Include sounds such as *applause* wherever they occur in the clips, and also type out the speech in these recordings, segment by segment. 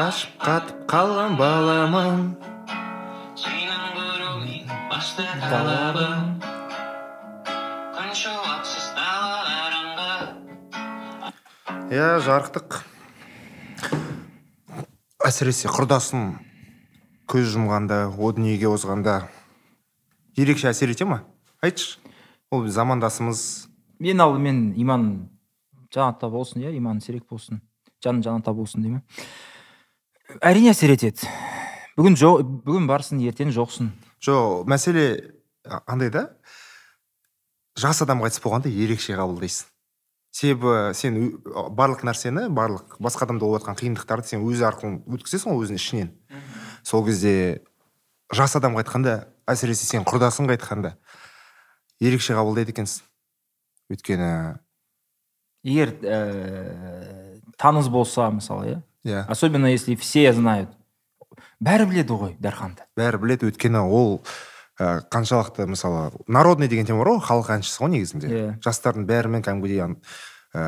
қашып қатып қалған баламын. Сенің көруге басты талабым күн шуақсыз дала қараңғы иә жарықтық. Әсіресе құрдасын көз жұмғанда о дүниеге озғанда. Ерекше әсер ете ма? Айтшы. Ол замандасымыз ең алдымен иман жанатта болсын иә иманы серек болсын жаны жанатта болсын дей ма әрине әсер етеді. Бүгін жоқ бүгін барсың ертең жоқсың жо мәселе андай да. Жас адам қайтыс болғанда ерекше қабылдайсың. Себебі сен барлық нәрсені барлық басқа адамда болып жатқан қиындықтарды сен өз арқылы өткізесің ғой өзіңнің ішінен. Сол кезде жас адам қайтқанда әсіресе сен құрдасың қайтқанда ерекше қабылдайды екенсің. Өйткені егер ә, таныс болса мысалы иә? Иә. Особенно если все знают. Бәрі біледі ғой дарханды. Бәрі біледі өйткені ол ә, қаншалықты мысалы народный деген тема бар ғой халық әншісі ғой негізінде. Иә. жастардың бәрімен кәдімгідей ә,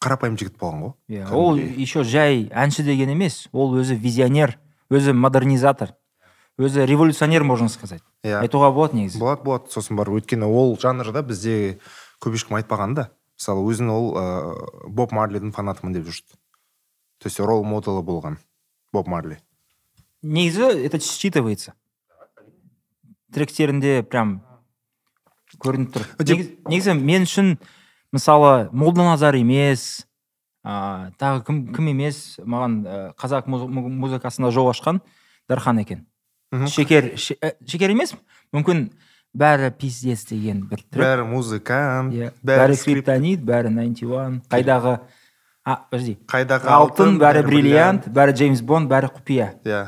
қарапайым жігіт болған ғой. Иә ол Кәдімгідей. еще жай әнші деген емес ол өзі визионер өзі модернизатор. Өзі революционер можно сказать. Иә. Айтуға болады негізі. Болады болады. Сосын барып өйткені ол жанрда бізде көп ешкім айтпаған да. Мысалы өзін ол ә, боб марлидің фанатымын деп жүрді. То есть рол модалы болған боб марли. Негізі это считывается. Тректерінде прям көрініп тұр. Негізі, мен үшін мысалы молданазар емес а, тағы кім, кім емес маған ә, қазақ муз- му- музыкасына жол ашқан дархан екен. Шекер ше- ә, шекер емес мүмкін бәрі пиздец деген бір трек. Бәрі музыкант иә бәрі бәрі скрип скриптонит бәрі 91 қайдағы а подожди. Қайдағы алтын бәрі бриллиант. бәрі джеймс бонд бәрі құпия. Иә.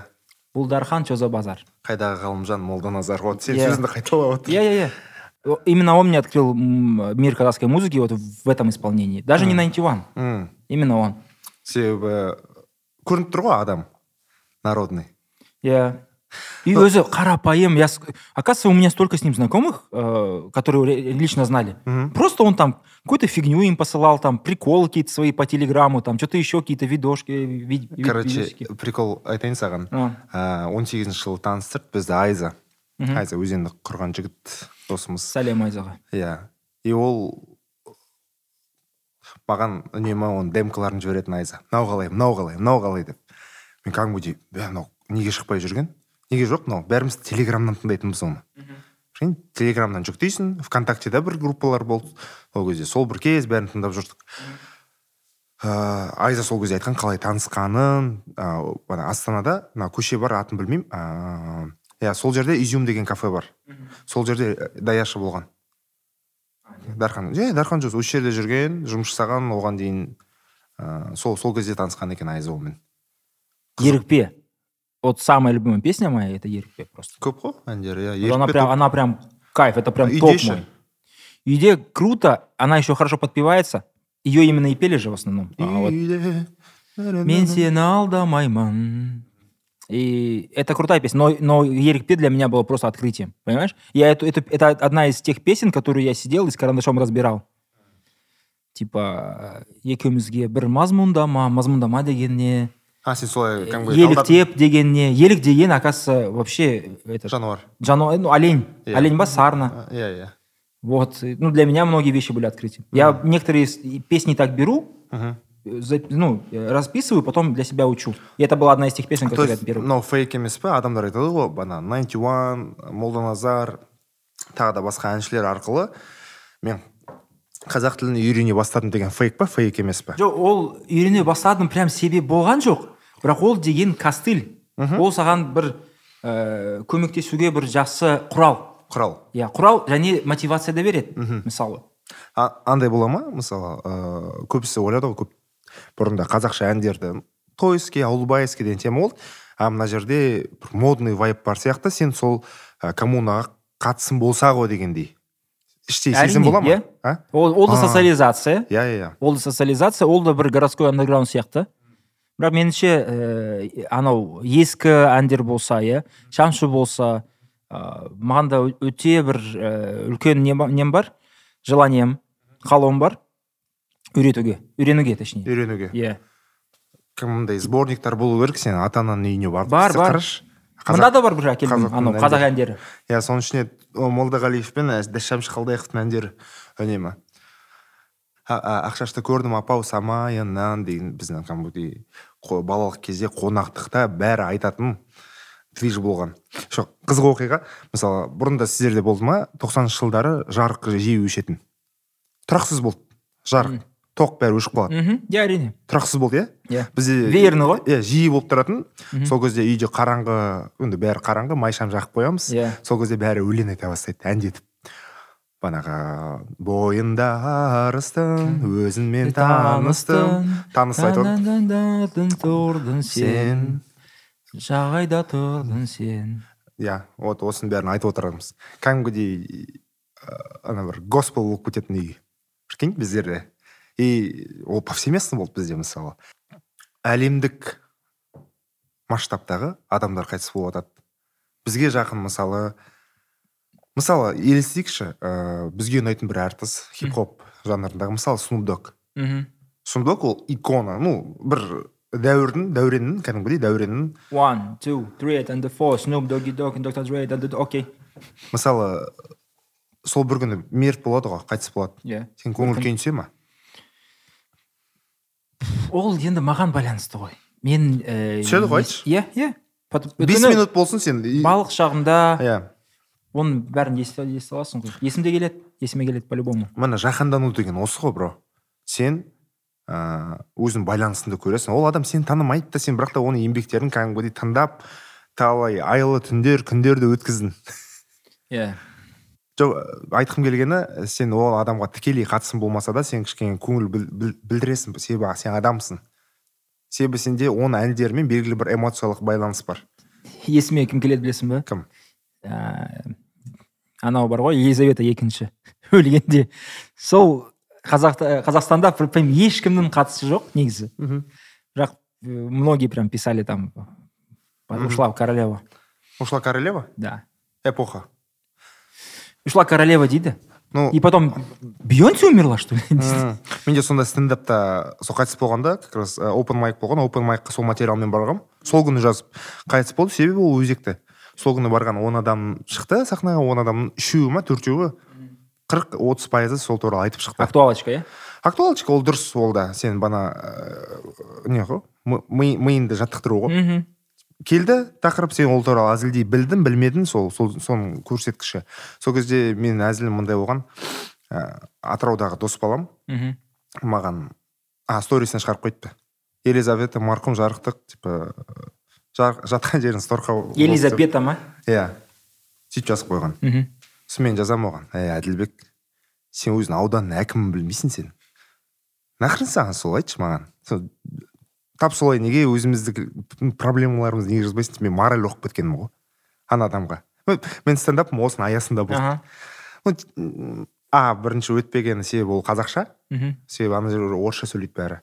Бұл дархан чоза базар. Қайдағы ғалымжан молданазар вот сен Иә. сөзіңді қайталап отыр Я, я, я. Именно он мне открыл мир казахской музыки вот в этом исполнении. Даже не 91. М. Именно он. себебі көрініп тұр ғой адам народный. Я... И өзі қарапайым. Я... с- Оказывается, у меня столько с ним знакомых, э, которые ре- лично знали. Мгм. Просто он там какую-то фигню им посылал, там приколы какие-то свои по телеграмму, там что-то еще, какие-то видошки. ви- ви- короче видосики. прикол айтайын саған А, он сегізінші жылы таныстырды бізді айза мгм. айза өзенді құрған жігіт досымыз Сәлем айзаға. иә и ол маған үнемі оның демкаларын жіберетін айза мынау қалай мынау қалай мынау қалай деп мен кәдімгідей бә мынау неге шықпай жүрген неге жоқ мынау? Бәріміз телеграмнан тыңдайтынбыз оны. Телеграмнан жүктейсің вконтактеда бір группалар болды. Ол кезде сол бір кез бәрін тыңдап жүрдік. Ыыы айза сол кезде айтқан қалай танысқанын ыыы ана астанада мына көше бар атын білмеймін. Ыыы иә сол жерде изюм деген кафе бар. Сол жерде э, даяшы болған. Дархан иә дархан жүз осы жерде жүрген жұмыс жасаған оған дейін ыыы сол сол кезде танысқан екен айза онымен Ерікпе. Вот самая любимая песня моя, это Ерікпе просто. көп қой әндері иә Вот она Ерікпе прям, топ. она прям кайф, это прям Иде топ ше. мой. Иде круто, она еще хорошо подпевается. Ее именно и пели же в основном. А вот Үйде. Мен сені алдамаймын. И это крутая песня, но, но Ерикпе для меня было просто открытием, понимаешь? Я эту, эту, это одна из тех песен, которые я сидел и с карандашом разбирал. Типа, екеумізге бір мазмұндама, мазмұндама деген не, А сен солай кәдімгі алдап- еліктеп деген не. Елік деген, оказывается, вообще это, жануар жано, ну, олень. Олень ба, сарна. Иә иә Вот. И, Ну, для меня многие вещи были открытием. Я некоторые песни так беру, э, за- ну, э, расписываю, потом для себя учу. И это была одна из тех песен, то которые я беру. мынау фейк емес па адамдар айтады ғой ана 91 молданазар тағы да басқа әншілер арқылы мен қазақ тілін үйрене бастадым деген фейк па фейк емес па жоқ ол үйрене бастадым прям себеп болған жоқ бірақ ол деген костыль. Ол саған бір ә, көмектесуге бір жақсы құрал. Құрал. Иә құрал және мотивация да береді мысалы. А, андай бола ма? Мысалы ыыы көбісі ойлады ғой көп бұрында қазақша әндерді. Тойский ауылбайский деген тема болды а мына жерде бір модный вайп бар сияқты. Сен сол ә, коммунаға қатысым болса ғой дегендей. Іштей сезім бола ма? иә. ол, да социализация. Иә иә иә. Ол да социализация ол да бір городской андерграунд сияқты. Бірақ меніңше ә, анау ескі әндер болса иә шамшы болса ә, маған да өте бір ә, үлкен не ба- нем бар. Желанием қалауым бар. Үйретуге үйренуге точнее. Үйренуге. Иә. Кімдей сборниктар болу керек сенің ата ананың үйіне барып? Бар, Сен бар. мында да бар бір әкелдім анау қазақ әндері. Иә соның ішіне молдағалиев пен шәмші қалдаяқовтың әндері үнемі. Ақшашты көрдім апау самайынан деген біздің кәдімгідей балалық кезде қонақтықта бәрі айтатын движ болған. Шо, қызық оқиға. Мысалы бұрында сіздерде болды ма тоқсаныншы жылдары жарық жиі өшетін. Тұрақсыз болды. Жарық. Тоқ бәрі өшіп қалады. Мхм иә әрине. Тұрақсыз болды иә? Иә. Бізде Веерный ғой? иә жиі болып тұратын. Сол кезде үйде қараңғы енді бәрі қараңғы май шам жағып қоямыз. Иә. сол кезде бәрі өлең айта бастайды әндетіп. Бағанағы бойында арыстың өзіңмен таныстым таныс айтып тұрдың сен. Жағайда тұрдың сен. Иә вот осының бәрін айтып отырамыз. Кәдімгідей ана бір госпел болып кететін үй. Прикинь біздерде и ол повсеместно болды бізде мысалы. Әлемдік масштабтағы адамдар қайтыс болып жатады. Бізге жақын мысалы мысалы елестейікші ә, бізге ұнайтын бір әртіс хип хоп жанрындағы мысалы Dogg. Мхм. Ол икона ну бір дәуірдің дәуреннің кәдімгідей дәуреннің. One two three and the four Snoop Doggy Dogg and Dr. Dre окей мысалы сол бір күні мерт болады ғой қайтыс болады. Иә сен көңіл күйің түсе ма? Ол енді маған байланысты ғой. Мен э, Түседі ғой, ес- иә иә бес минут болсын сен балық шағында иә оның бәрін ести ести аласың ғой. Есімде келеді есіме келеді по любому міне жаһандану деген осы ғой бро. Сен ыыы өзің байланысыңды көресің. Ол адам сені танымайды да сен бірақ та оның еңбектерін кәдімгідей тыңдап талай айлы түндер күндерді өткіздің. Иә. Жоқ айтқым келгені сен ол адамға тікелей қатысың болмаса да сен кішкене көңіл біл- біл- білдіресің себебі сен адамсың. Себебі сенде оның әндерімен белгілі бір эмоциялық байланыс бар. Есіме кім келеді білесің ба кім? Ә, анау бар ғой елизавета екінші *laughs* өлгенде. Сол қазақта қазақстанда пр- прям ешкімнің қатысы жоқ негізі. Бірақ э, многие прям писали там ушла королева ушла королева да. Эпоха. Ушла королева дейді. Ну и потом бейонсе умерла что ли? *laughs* Менде сонда стендапта сол қайтыс болғанда как раз open майк болған. Open майкқа сол материалмен барғанмын сол күні жазып қайтыс болды. Себебі ол өзекті. Сол күні барған он адам шықты сахнаға он адамның үшеуі ма төртеуі? қырық отыз пайызы сол туралы айтып шықты. Актуалочка иә? Актуалочка ол дұрыс ол да. Сен бана ә, не ғой ми- ми- миыңды жаттықтыру ғой. Мхм. Келді тақырып сен ол туралы әзілдей білдің білмедің сол сол соның көрсеткіші. Сол кезде менің әзілім мындай болған. Ә, атыраудағы дос балам мхм. маған а сторисіне шығарып қойыпты. Елизавета марқұм жарықтық типа жатқан жерін сторқа елизабета ма? иә. Сөйтіп жазып қойған. Мхм сосын мен жазамын оған. Әй әділбек сен өзің ауданның әкімін білмейсің сен. Нахрен саған сол айтшы маған. Сол- тап солай неге өзімізді проблемаларымызды неге жазбайсың? Мен мораль оқып кеткенмін ғой. Ана адамға. Мен стендапым осының аясында болды. Ну, а бірінші өтпегені себебі ол қазақша. Мхм себебі ана жерде орысша сөйлейді бәрі.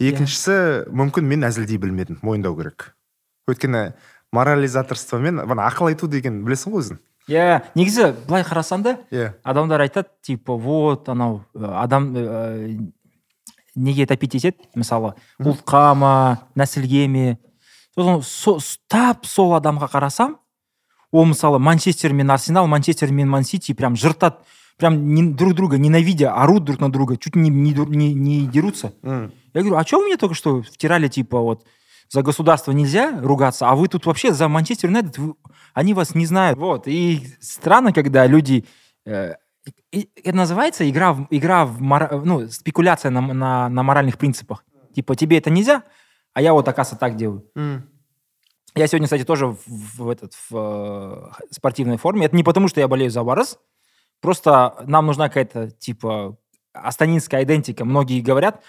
Екіншісі мүмкін мен әзілдей білмедім мойындау керек. Өйткені морализаторствомен мына ақыл айту деген білесің ғой өзің? Иә негізі былай қарасаң да иә. адамдар айтады типа вот анау э, адам э, неге топить етеді мысалы ұлтқа ма? Нәсілге ме? Сосын со- тап сол адамға қарасам ол мысалы манчестер мен арсенал манчестер мен ман сити прям жыртады прям не- друг друга ненавидя орут друг на друга чуть не, не, не, не дерутся. М. я говорю а что вы мне только что втирали типа вот за государство нельзя ругаться, а вы тут вообще за Манчестер Юнайтед, они вас не знают. Вот. И странно, когда люди... э, и- это называется игра, в, игра в мора- ну, спекуляция на, на, на моральных принципах. Типа, тебе это нельзя, а я вот, оказывается, так делаю. М. Я сегодня, кстати, тоже в, в этот, в э, спортивной форме. Это не потому, что я болею за Барыс. Просто нам нужна какая-то, типа, астанинская идентика. Многие говорят,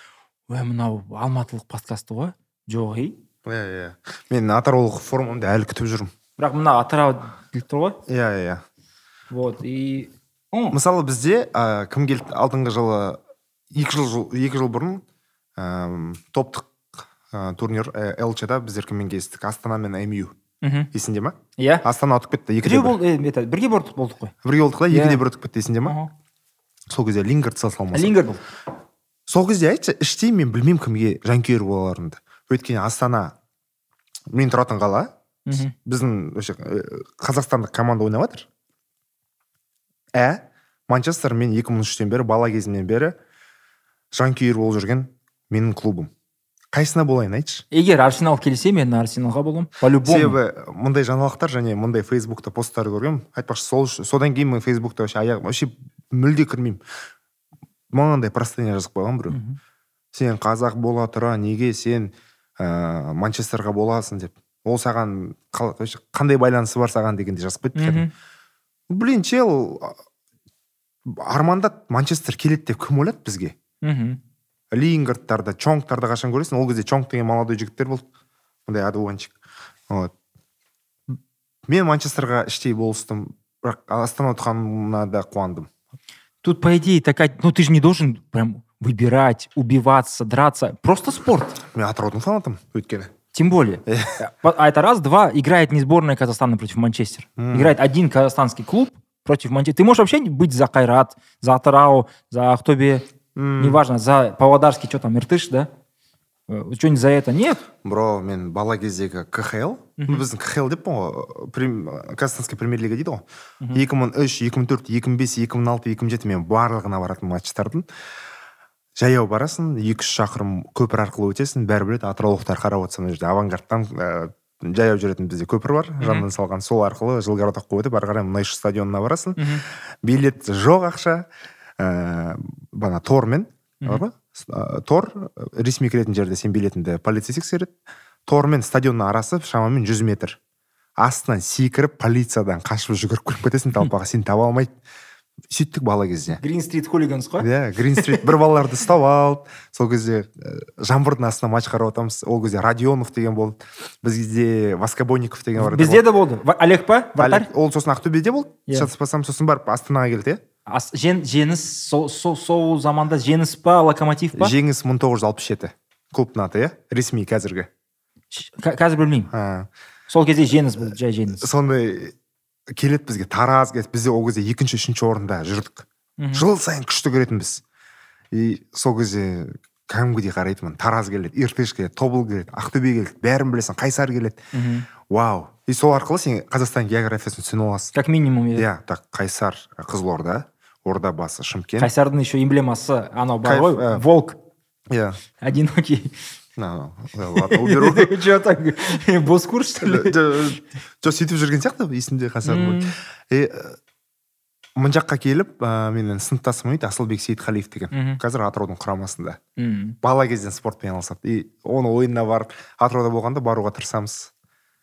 мынау алматылық подкасты ғой жоқ иә иә мен атыраулық формамды әлі күтіп жүрмін. Бірақ мына атырау деп тұр ғой. Иә иә вот и мысалы бізде ә, кім келді алдыңғы жылы екі жыл екі жыл бұрын ә, топтық ә, турнир ә, лчда біздер кіммен кездестік? Астана мен мю мхм. есіңде ма? Иә. Астана ұтып кетті екіде бір. э, бірге болдық қой. Бірге болдық та Иә. екіде бір ұтып кетті есіңде ма? Сол кезде лингард салмаса лингер был сол кезде айтшы іштей мен білмеймін кімге жанкүйер боларымды өйткені астана мен тұратын қала Мгм. біздің вообще э, қазақстандық команда ойнап жатыр ә манчестер мен 2003-тен бері бала кезімнен бері жанкүйер болып жүрген менің клубым. Қайсына болайын айтшы. Егер арсенал келсе мен арсеналға боламын по любому себебі мындай жаңалықтар және мындай фейсбукта посттар көргенмін. Айтпақшы сол содан кейін мен фейсбукта вообще аяғым вообще мүлде кірмеймін. Мынандай простыня жазып қойған біреу. Сен қазақ бола тұра неге сен ә, манчестерға боласың деп. Ол саған қандай байланысы бар саған дегенде жазып қойды Мгм. блин чел а, армандады манчестер келеді деп кім ойлады бізге? Мгм. лингардтарды чонгтарды қашан көресің? Ол кезде чонг деген молодой жігіттер болды. Мындай одуванчик вот. Мен манчестерға іштей болыстым бірақ астана ұтқанына да қуандым. Тут, по идее, такая... Ну, ты же не должен прям выбирать, убиваться, драться. Просто спорт. мен атыраудың фанатымын өйткені Тем более. А это раз. Два. Играет не сборная Казахстана против Манчестер. Мгм. Играет один казахстанский клуб против Манчестера. Ты можешь вообще быть за Кайрат, за Атырау, за Ахтобе. М. Неважно, за Павлодарский, что там, Иртыш, да? Э, Что-нибудь за это. Нет. бро мен бала кездегі кхл Мхм. біздің кхл деп ғой прем- казахстанский премьер лига дейді ғой екі мың үш екі мың төрт екі мың бес екі мың алты екі мың жеті мен барлығына баратын матчтардың жаяу барасың екі үш шақырым көпір арқылы өтесің бәрі біледі атыраулықтар қарап отырса мына жерде авангардтан ә, жаяу жүретін бізде көпір бар жанынан салған сол арқылы жылгородокқа өтіп ары қарай мұнайшы стадионына барасың. Билет жоқ ақша ә, бана тормен бар С- ә, тор ресми кіретін жерде сен билетіңді полиция тексереді тор мен стадионның арасы шамамен 100 метр астынан секіріп полициядан қашып жүгіріп кіріп кетесің *laughs* толпаға сені таба алмайды. Сөйттік бала кезде. Грин Стрит Хулиганс қой. иә грин стрит бір балаларды ұстап алып сол кезде ә, жаңбырдың астында матч қарап отырмыз ол кезде радионов деген болды. Бізде воскобойников деген бар Бізде де болды. Олег па? Вратарь? Ол сосын ақтөбеде болды. Иә. шатаспасам сосын барып астанаға келді иә. Ас- жен- жеңіс сол, сол, сол заманда жеңіс па локомотив па? Жеңіс 1967 клубтың аты иә? Ресми қазіргі. Қазір білмеймін. А, сол кезде жеңіс болды жай жеңіс. Сондай келеді бізге тараз келеді бізде ол кезде екінші үшінші орында жүрдік. Жыл сайын күшті көретінбіз. И сол кезде кәдімгідей қарайтынмын тараз келеді иртыш келеді тобыл келеді ақтөбе келеді бәрін білесің қайсар келеді. Вау. И сол арқылы сен қазақстан географиясын түсіне аласың. Как минимум иә. Иә так қайсар қызылорда ордабасы шымкент. Қайсардың еще эмблемасы анау бар ғой ә. волк. Иә. Одинокий. На, *laughs* ладно уберу че так *laughs* боскур что ли жоқ сөйтіп жүрген сияқты есімде қазір Мм. и ә, мына жаққа келіп ә, менің сыныптасым дейді асылбек сейітқалиев деген Мгм. қазір атыраудың құрамасында М. бала кезден спортпен айналысады и оның ойынына барып атырауда болғанда баруға тырысамыз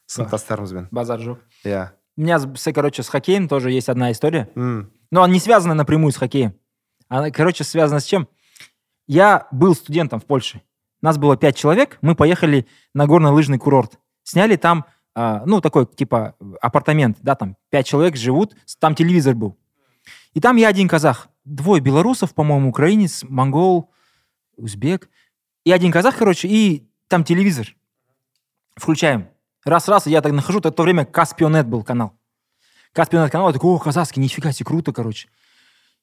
сыныптастарымызбен базар жоқ иә у меня с, с- короче с хоккеем тоже есть одна история М, но она не связана напрямую с хоккеем она короче связана с чем я был студентом в Польше нас было пять человек мы поехали на горнолыжный курорт. Сняли там а, ну такой типа апартамент да там пять человек живут там телевизор был. И там я один казах. Двое белорусов по-моему украинец монгол узбек. И один казах короче и там телевизор. Включаем. Раз-раз я так нахожу в то время Каспионет был канал. Каспионет канал, я такой, о, казахский, нифига себе, круто, короче.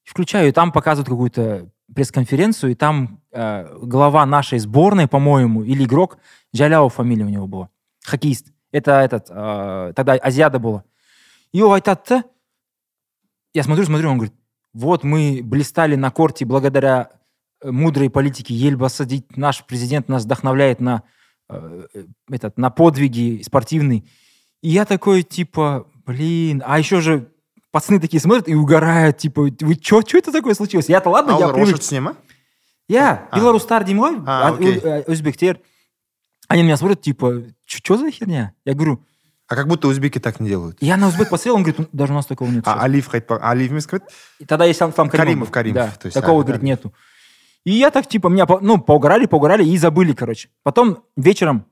Включаю, и там показывают какую-то пресс-конференцию, и там э, глава нашей сборной, по-моему, или игрок, Джаляо фамилия у него была, хоккеист. Это этот, э, тогда Азиада было. И айтады да, я смотрю, смотрю, он говорит, вот мы блистали на корте благодаря э, мудрой политике Ельбаса, наш президент нас вдохновляет на, э, этот, на подвиги спортивные. И я такой, типа, блин, а еще же пацаны такие смотрят и угорают, типа, вы чё, чё это такое случилось? Я-то ладно, а я олар привык. орысша түсіне ма Я, А. белорустар деймін ғой, А, а, окей. э, э, өзбектер. Они на меня смотрят, типа, что за херня? Я говорю, а как будто узбеки так не делают я на узбек посмотрел, он говорит, «Ну, даже у нас такого нет. а алиев қайтпа алиев емес кім еді И тогда есть там, там Каримов, Каримов, Да, то есть, такого, а, говорит, да. нету. И я так, типа, меня, по- ну, поугорали, поугорали и забыли, короче. Потом вечером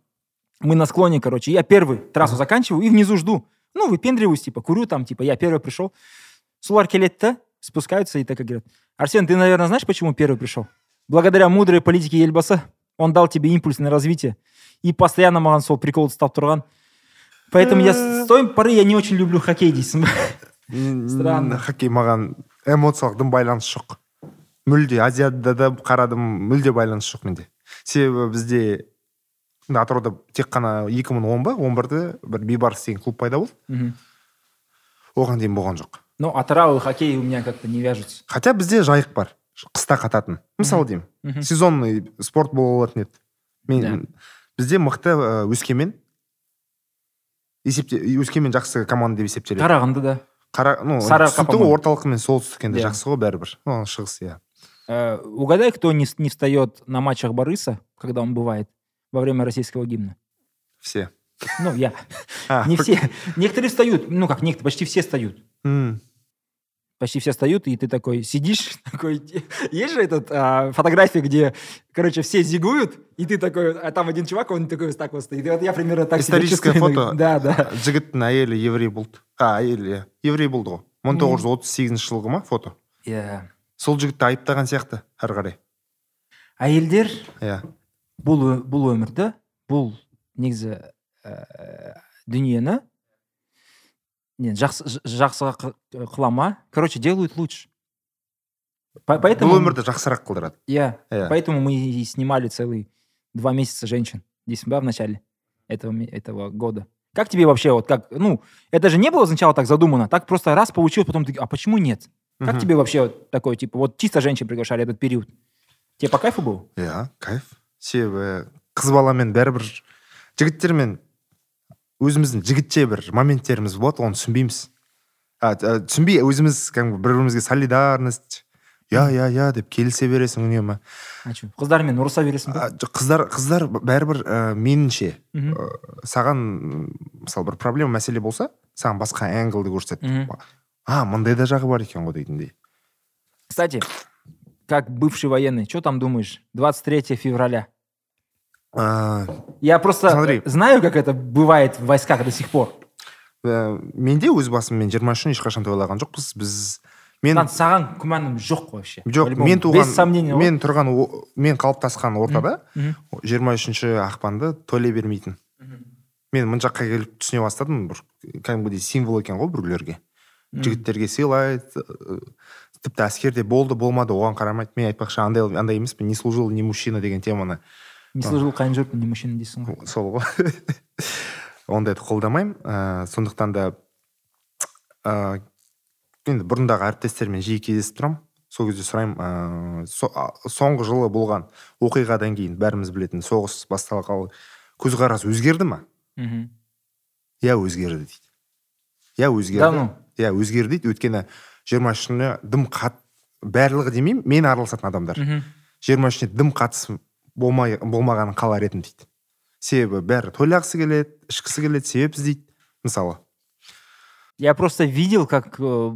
мы на склоне, короче, я первый трассу заканчиваю и внизу жду. Ну, выпендриваюсь, типа, курю там, типа, я первый пришел. Сулар келетті, спускаются и так и говорят. Арсен, ты, наверное, знаешь, почему первый пришел? Благодаря мудрой политике Ельбаса он дал тебе импульс на развитие. И постоянно маған сол прикол ұстап тұрған. Поэтому я с с той поры я не очень люблю хоккей дейсің ба? *laughs* М, Странно. хоккей маған эмоциялық дым байланысы жоқ мүлде азияда да қарадым мүлде байланыс жоқ менде себебі бізде мына атырауда тек қана 2010 ба 11-де бір бейбарыс деген клуб пайда болды. Оған дейін болған жоқ. Ну, атырау и хоккей у меня как-то не вяжутся. хотя бізде жайық бар қыста қататын. Мысалы деймін сезонный спорт бола алатын еді. Мен Да. бізде мықты өскемен. Есепте өскемен жақсы команда деп есептеледі. Қарағанды да. қара ну түсінікті ғой орталық мен солтүстік енді жақсы ғой бәрібір. Ну шығыс иә. Э, угадай, кто не, встает на матчах Бориса, когда он бывает? во время российского гимна. все Ну, я. *laughs* А, Не пр- все. Некоторые встают. Ну, как некоторые, почти все встают. М, Почти все встают, и ты такой сидишь, *laughs* такой... Есть же этот а, фотография, где, короче, все зигуют, и ты такой, а там один чувак, он такой вот так вот стоит. И вот я примерно так себя историческое чувствую. фото *laughs* Да, да. жігіттің әйелі еврей болды а әйелі иә еврей болды ғой мың тоғыз жүз отыз сегізінші жылғы ма фото Иә. сол жігітті айыптаған сияқты әрі қарай Әйелдер иә бұл ö- бұл өмірді бұл негізі ә, дүниені не жақсы ж- жақсыға қы- қылама короче делают лучше По- поэтому бұл өмірді жақсырақ қылдырады я Иә. поэтому мы и снимали целый два месяца женщин здесь да, в начале этого ме- этого года как тебе вообще вот как ну это же не было сначала так задумано так просто раз получилось потом ты а почему нет как Мгм. тебе вообще вот такой типа вот чисто женщин приглашали этот период тебе по кайфу было иә кайф себебі қыз баламен бәрібір жігіттермен өзіміздің жігітше бір моменттеріміз болады оны түсінбейміз. А, түсінбей өзіміз кәдімгі бір бірімізге солидарность иә иә иә деп келісе бересің үнемі. Қыздармен ұрыса бересің ба қыздар қыздар бәрібір ә, меніңше ә, саған мысалы бір проблема мәселе болса саған басқа әңгілді көрсетеді. А мындай да жағы бар екен ғой дейтіндей. Кстати, как бывший военный, что там думаешь? 23 февраля. ә, Я просто Смотри. знаю, как это бывает в войсках до сих пор. ә, менде өз басым мен жиырма үшін ешқашан тойлаған жоқпыз біз мен саған күмәнім жоқ қой вообще. жоқ По-любому. мен туған Без сомнения. ғой. мен тұрған о- мен қалыптасқан ортада Мгм. жиырма үшінші ақпанды тойлай бермейтін мен мына жаққа келіп түсіне бастадым бір кәдімгідей символ екен ғой біреулерге жігіттерге сыйлайды э, тіпті әскерде болды болмады. Оған қарамайды мен айтпақшы андай андай емеспін. Не служил не мужчина деген теманы. Не служил қайын жұрт не мужчина дейсің ғой. сол ғой. *laughs* Ондайды қолдамаймын. Ә, сондықтан да ә, енді бұрындағы әріптестермен жиі кездесіп тұрамын. Сол кезде сұраймын ә, со- а, соңғы жылы болған оқиғадан кейін бәріміз білетін соғыс басталғалы көзқарас өзгерді ма? Мгм. иә өзгерді дейді. Иә өзгерді. Иә өзгерді дейді. Өйткені жиырма үшіне дым қат барлығы демеймін мен араласатын адамдар Мгм. жиырма үшіне дым қатыс болмай болмағанын қалар едім дейді себебі бәрі тойлағысы келеді ішкісі келеді себеп іздейді мысалы Я просто видел, как, э,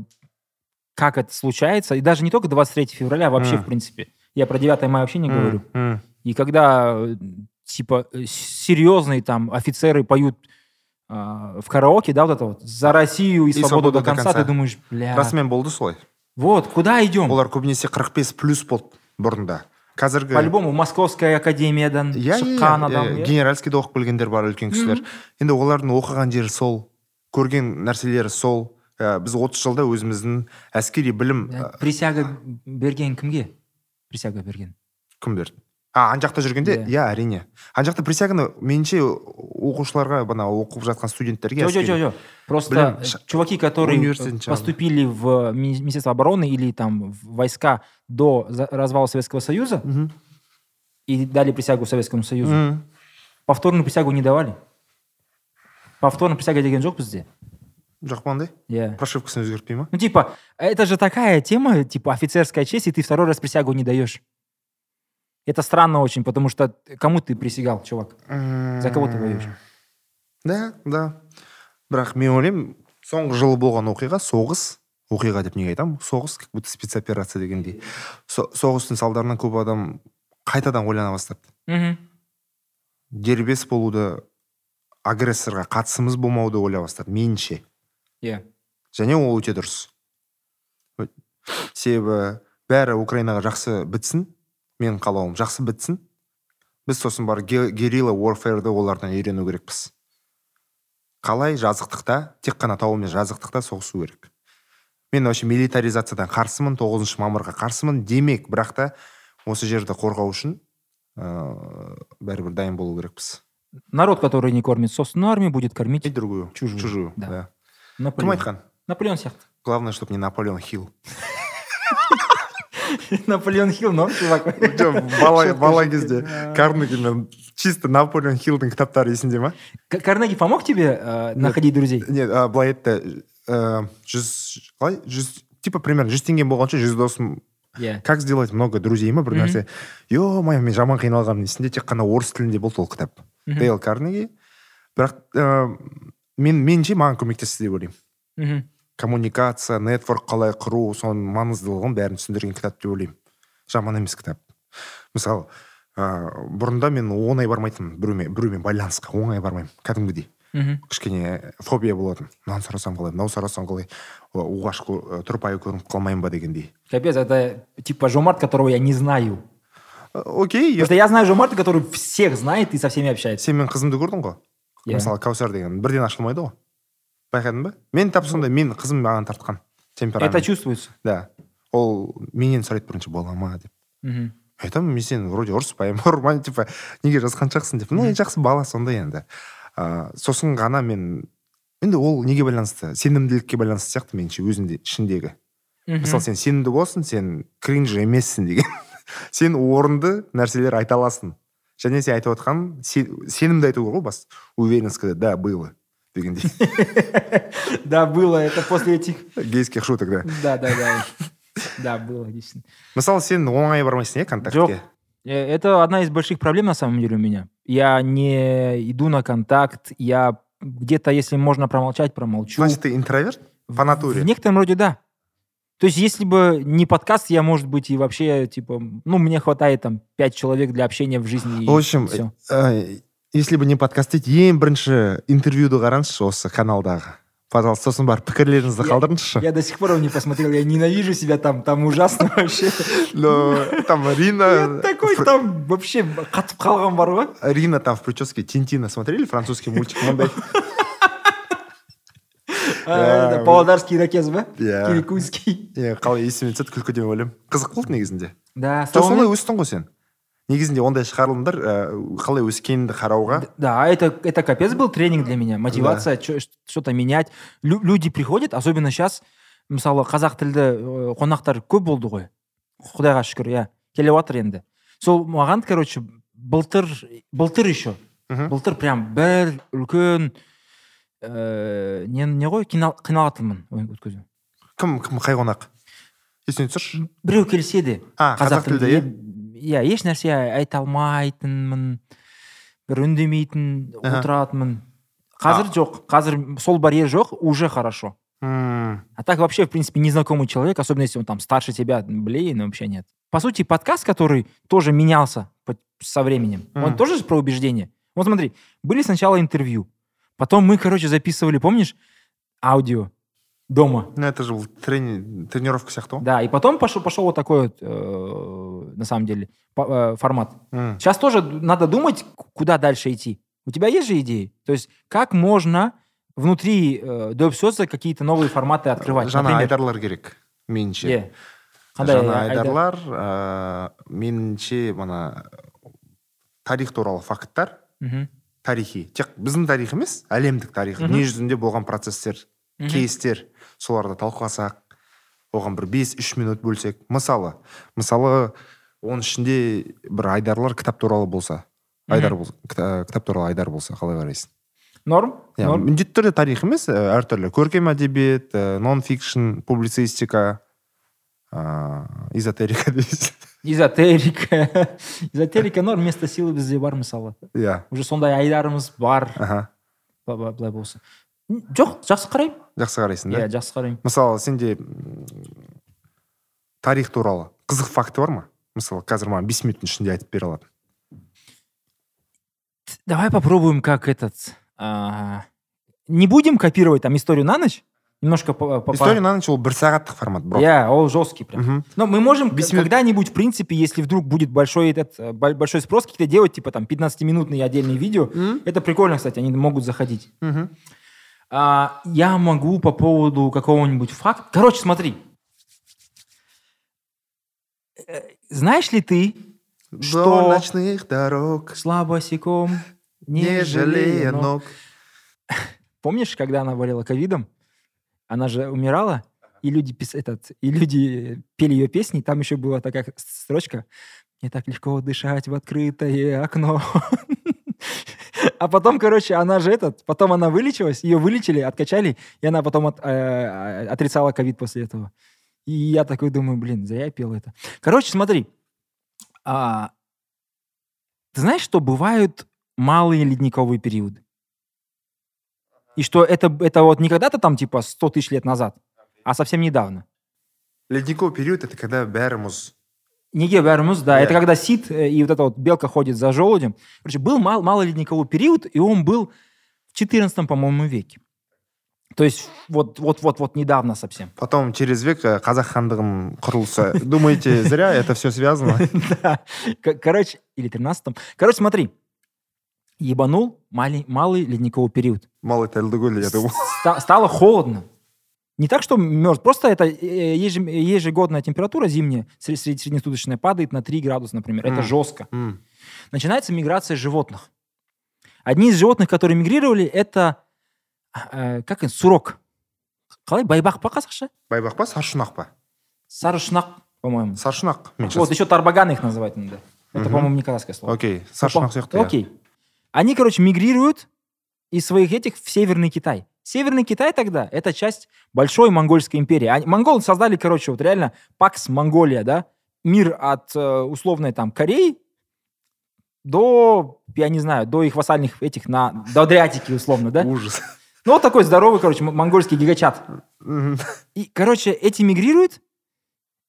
как это случается. И даже не только 23 февраля, а вообще, М. в принципе. Я про 9 мая вообще не М, говорю. м. И когда, э, типа, э, серьезные там офицеры поют а, в караоке, да, вот это вот, за Россию и, свободу, до конца, ты думаешь, бля, расымен болды солай. Вот, куда идем? олар көбінесе 45 плюс болды бұрында. Қазіргі По-любому, Московская академиядан иә иә, шыққан адам, иә иә? генеральскийде оқып келгендер бар үлкен кісілер. Енді олардың оқыған жері сол көрген нәрселері сол. Ә, біз 30 жылда өзіміздің әскери білім Иә, ә, присяга берген кімге? Присяга берген. кім берді? А ана жақта жүргенде Иә. иә әрине ана жақта присяганы меніңше оқушыларға мына оқып жатқан студенттерге Жо, жо, әскери- жо, жо. Просто Блин, э, чуваки, которые поступили в Мини- Министерство обороны или там в войска до развала Советского Союза Мгм. и дали присягу Советскому Союзу, Мгм. повторную присягу не давали. Повторная присяга деген жоқ бізде. жоқ па андай Иә. прошивкасын өзгертпей ма Ну, типа, это же такая тема, типа, офицерская честь, и ты второй раз присягу не даешь. Это странно очень, потому что кому ты присягал, чувак? За кого ты воюешь? да да бірақ мен ойлаймын соңғы жылы болған оқиға соғыс оқиға деп неге айтамын соғыс как будто спецоперация дегендей Со- соғыстың салдарынан көп адам қайтадан ойлана бастады Мгм. дербес болуды агрессорға қатысымыз болмауды ойлай бастады меніңше Иә. және ол өте дұрыс себебі бәрі украинаға жақсы бітсін менің қалауым жақсы бітсін. Біз сосын барып ге- герилла warfare'ды олардан үйрену керекпіз. Қалай жазықтықта тек қана тау емес жазықтықта соғысу керек. Мен вообще милитаризациядан қарсымын тоғызыншы мамырға қарсымын. Демек бірақ та осы жерді қорғау үшін ыыы бәрібір дайын болу керекпіз. Народ, который не кормит собственную армию, будет кормить и другую. Чужую, чужую да. да. Кім айтқан Наполеон сияқты. главное чтобы не наполеон хилл. *laughs* *laughs* Наполеон Хилл, но чувак. Шутка, бала кезде карнеги мен чисто наполеон хиллдің кітаптары есіңде ма Карнеги помог тебе э, находить друзей? нет былай айтты ә, жүз қалай жүз типа примерно жүз теңгем болғанша жүз досым Иә. как сделать много друзей? Ма бір нәрсе е мое мен жаман қиналғанмын есімде тек қана орыс тілінде болды ол кітап дейл карнеги. Бірақ мен меніңше маған көмектесті деп ойлаймын. Мгм. Коммуникация нетворк қалай құру соның маңыздылығын бәрін түсіндірген кітап деп ойлаймын жаман емес кітап мысалы ыыы бұрында мен оңай бармайтынмын біреумен біреумен байланысқа оңай бармаймын кәдімгідей Мгм. кішкене фобия болатын мынаны сұрасам қалай мынау сұрасам қалай оғаш тұрпайы көрініп қалмайын ба дегендей Капец, это типа Жомарт, которого я не знаю. Э, окей Потому что я знаю Жомарта, который всех знает и со всеми общается. сен менің қызымды көрдің ғой Иә. мысалы кәусар деген бірден ашылмайды ғой байқадың ба? Мен тап сондай мен қызым маған тартқан темперамент. Это чувствуется. да. Ол менен сұрайды бірінші бола ма? деп. Мгм. айтамын мен сені вроде ұрыспаймын ұрмаймын типа неге жазған деп. Ну жақсы бала сондай енді. Ыыы сосын ғана мен енді ол неге байланысты? Сенімділікке байланысты сияқты меніңше өзінде ішіндегі. Мгм. мысалы сен сенімді болсың сен кринж емессің деген. *laughs* Сен орынды нәрселер айта аласың. Және сен айтып отқан сенімді айту керек ғой бас уверен сказать да было. Дегендей *laughs* Да, было это после этих... гейских шуток да Да, да, да. Да, было, действительно. мысалы сен оңай бармайсың Жоқ. контактке Э, Это одна из больших проблем на самом деле у меня. Я не иду на контакт, я где-то, если можно промолчать, промолчу. значит ты интроверт по натуре В некотором роде да. То есть, если бы не подкаст, я, может быть, и вообще, типа, ну, мне хватает там пять человек для общения в жизни. в общем всё. э, если бы не подкаст дейді ең бірінші интервьюді қараңызшы осы каналдағы пожалуйста сосын барып пікірлеріңізді Я- қалдырыңызшы Я до сих пор его не посмотрел, я ненавижу себя там, там ужасно *laughs* вообще. но там Я рина такой там вообще қатып қалған бар ғой. рина там в прическе тинтина смотрели французский мультик мындай *laughs* А, Я- это Павлодарский ирокез ба? Иә. Кирикуйский. иә қалай есіме түседі күлкі деп ойлаймын қызық болды негізінде Да, жоқ солай сонымен- өстің ғой сен Негізінде ондай шығарылымдар ә, қалай өскеніңді қарауға. Да, это, это капец был тренинг для меня. Мотивация, чё- что-то менять. Лю- люди приходят, особенно сейчас, мысалы қазақ тілді э, қонақтар көп болды ғой. Құдайға шүкір иә келіп жатыр енді. Сол маған короче былтыр былтыр еще былтыр прям бір үлкен ә, не, не ғой қинал- қиналатынмын. Өткізу. Кім кім қай қонақ? Есіңе түсірші? Біреу келсе а қазақ тілді иә? иә еш нәрсе айта алмайтынмын бір үндемейтін Аха. отыратынмын қазір жоқ қазір сол барьер жоқ уже хорошо М, а так вообще в принципе незнакомый человек особенно если он там старше тебя блин вообще нет по сути подкаст который тоже менялся по- со временем он Мгм. тоже же про убеждение вот смотри были сначала интервью потом мы короче записывали помнишь аудио дома ну это же был трени- тренировка сияқты ғой да и потом пошел пошел вот такой вот э, на самом деле по- э, формат М, Сейчас тоже надо думать, к- куда дальше идти. У тебя есть же идеи? То есть как можно внутри э, Доп.Соса какие-то новые форматы открывать? жаңа Например, айдарлар керек меніңше Е. Қандай жаңа айдар? айдарлар ыыы меніңше мына тарих туралы факттар Мгм. тарихи тек біздің тарих емес әлемдік тарих Мгм. дүниежүзінде болған процесстер Мгм. кейстер соларды талқыласақ оған бір 5-3 минут бөлсек мысалы мысалы оның ішінде бір айдарлар кітап туралы болса айдар болса кітап туралы айдар болса қалай қарайсың Норм? иә Норм? міндетті түрде тарих емес ә, әртүрлі көркем әдебиет нон фикшн публицистика ыыы эзотерика дейсіз Эзотерика. *laughs* Эзотерика норм, место силы бізде бар мысалы. иә Уже сондай айдарымыз бар. аха Былай болса. М, Жоқ, жақсы қараймын. жақсы қарайсың да Иә, жақсы қараймын. мысалы сенде м, тарих туралы қызық факті бар ма мысалы қазір маған бес минуттың ішінде айтып бере алатын Давай попробуем как этот... а, Не будем копировать там историю на ночь? Немножко по- по- история на ночь ол бір сағаттық формат бро Я, ол жесткий прям. Мгм. Но мы можем к- Без минут. когда-нибудь, в принципе, если вдруг будет большой этот э, бо- большой спрос, какие-то делать, типа там 15-минутные отдельные видео. М? Это прикольно, кстати, они могут заходить. Мгм. А, я могу по поводу какого-нибудь факта... Короче, смотри. Э, Знаешь ли ты, До что ночных дорог, слабосеком не жалея ног. *laughs* Помнишь, когда она болела ковидом? Она же умирала, и люди, пис- этот, и люди пели ее песни, там еще была такая строчка «Не так легко дышать в открытое окно». *laughs* А потом, короче, она же этот, потом она вылечилась, ее вылечили, откачали, и она потом от- э, отрицала ковид после этого. И я такой думаю, блин, зря я пел это. Короче, смотри, а, ты знаешь, что бывают малые ледниковые периоды? И что это, это вот не когда-то там типа 100 тысяч лет назад, а совсем недавно. Ледниковый период это когда бәрі мұз Неге бәріміз, да, Иә. это когда сит э, и вот эта вот белка ходит за желудем. Короче, был мал, малый ледниковый период, и он был в 14 по-моему, веке. То есть вот, вот, вот, вот недавно совсем. Потом через век э, қазақ хандығының құрылысы. Думаете, зря это все связано? *laughs* Да. К- Короче, или 13 Короче, смотри. Ебанул малый, малый ледниковый период. Малый Тәлдігөл, я думаю. Ста- стало холодно. Не так, что мерз, просто это э, ежегодная температура зимняя, сре- сред- среднесуточная, падает на 3 градуса, например. Это М. жестко. М. Начинается миграция животных. Одни из животных, которые мигрировали, это, э, как это, сурок. Қалай, байбақ па қазақша? Байбақ па, саршұнақ па? Сарышнақ, по-моему. Саршұнақ. Вот, еще тарбаганы их называют иногда. Это, по-моему, не казахское слово. Окей, саршұнақ сияқты. иә. Окей. Они, короче, мигрируют из своих этих в Северный Китай. Северный Китай тогда это часть большой монгольской империи. Они, монголы создали, короче, вот реально Пакс Монголия, да, мир от э, условной там Кореи до, я не знаю, до их вассальных этих на до Адриатики условно, да. Ужас. Ну вот такой здоровый, короче, монгольский гигачат. И, короче, эти мигрируют.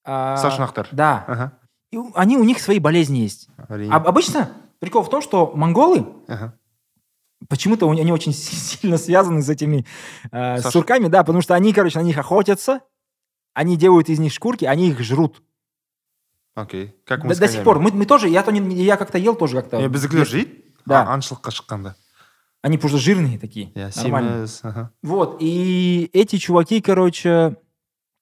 а, Саршұнақтар. Да. Ага. И они у них свои болезни есть. Обычно прикол в том, что монголы Ага. почему-то у- они очень си- сильно связаны с этими э, Саш- сурками, да, потому что они, короче, на них охотятся, они делают из них шкурки, они их жрут. Окей. Как мы До, с до сих конями? пор. Мы, мы тоже, я, то не- я как-то ел тоже как-то. Не, біздікілер жейді Да. А, аңшылыққа шыққанда Они просто жирные такие. иә нормальные. семіз ага. Вот, и эти чуваки, короче,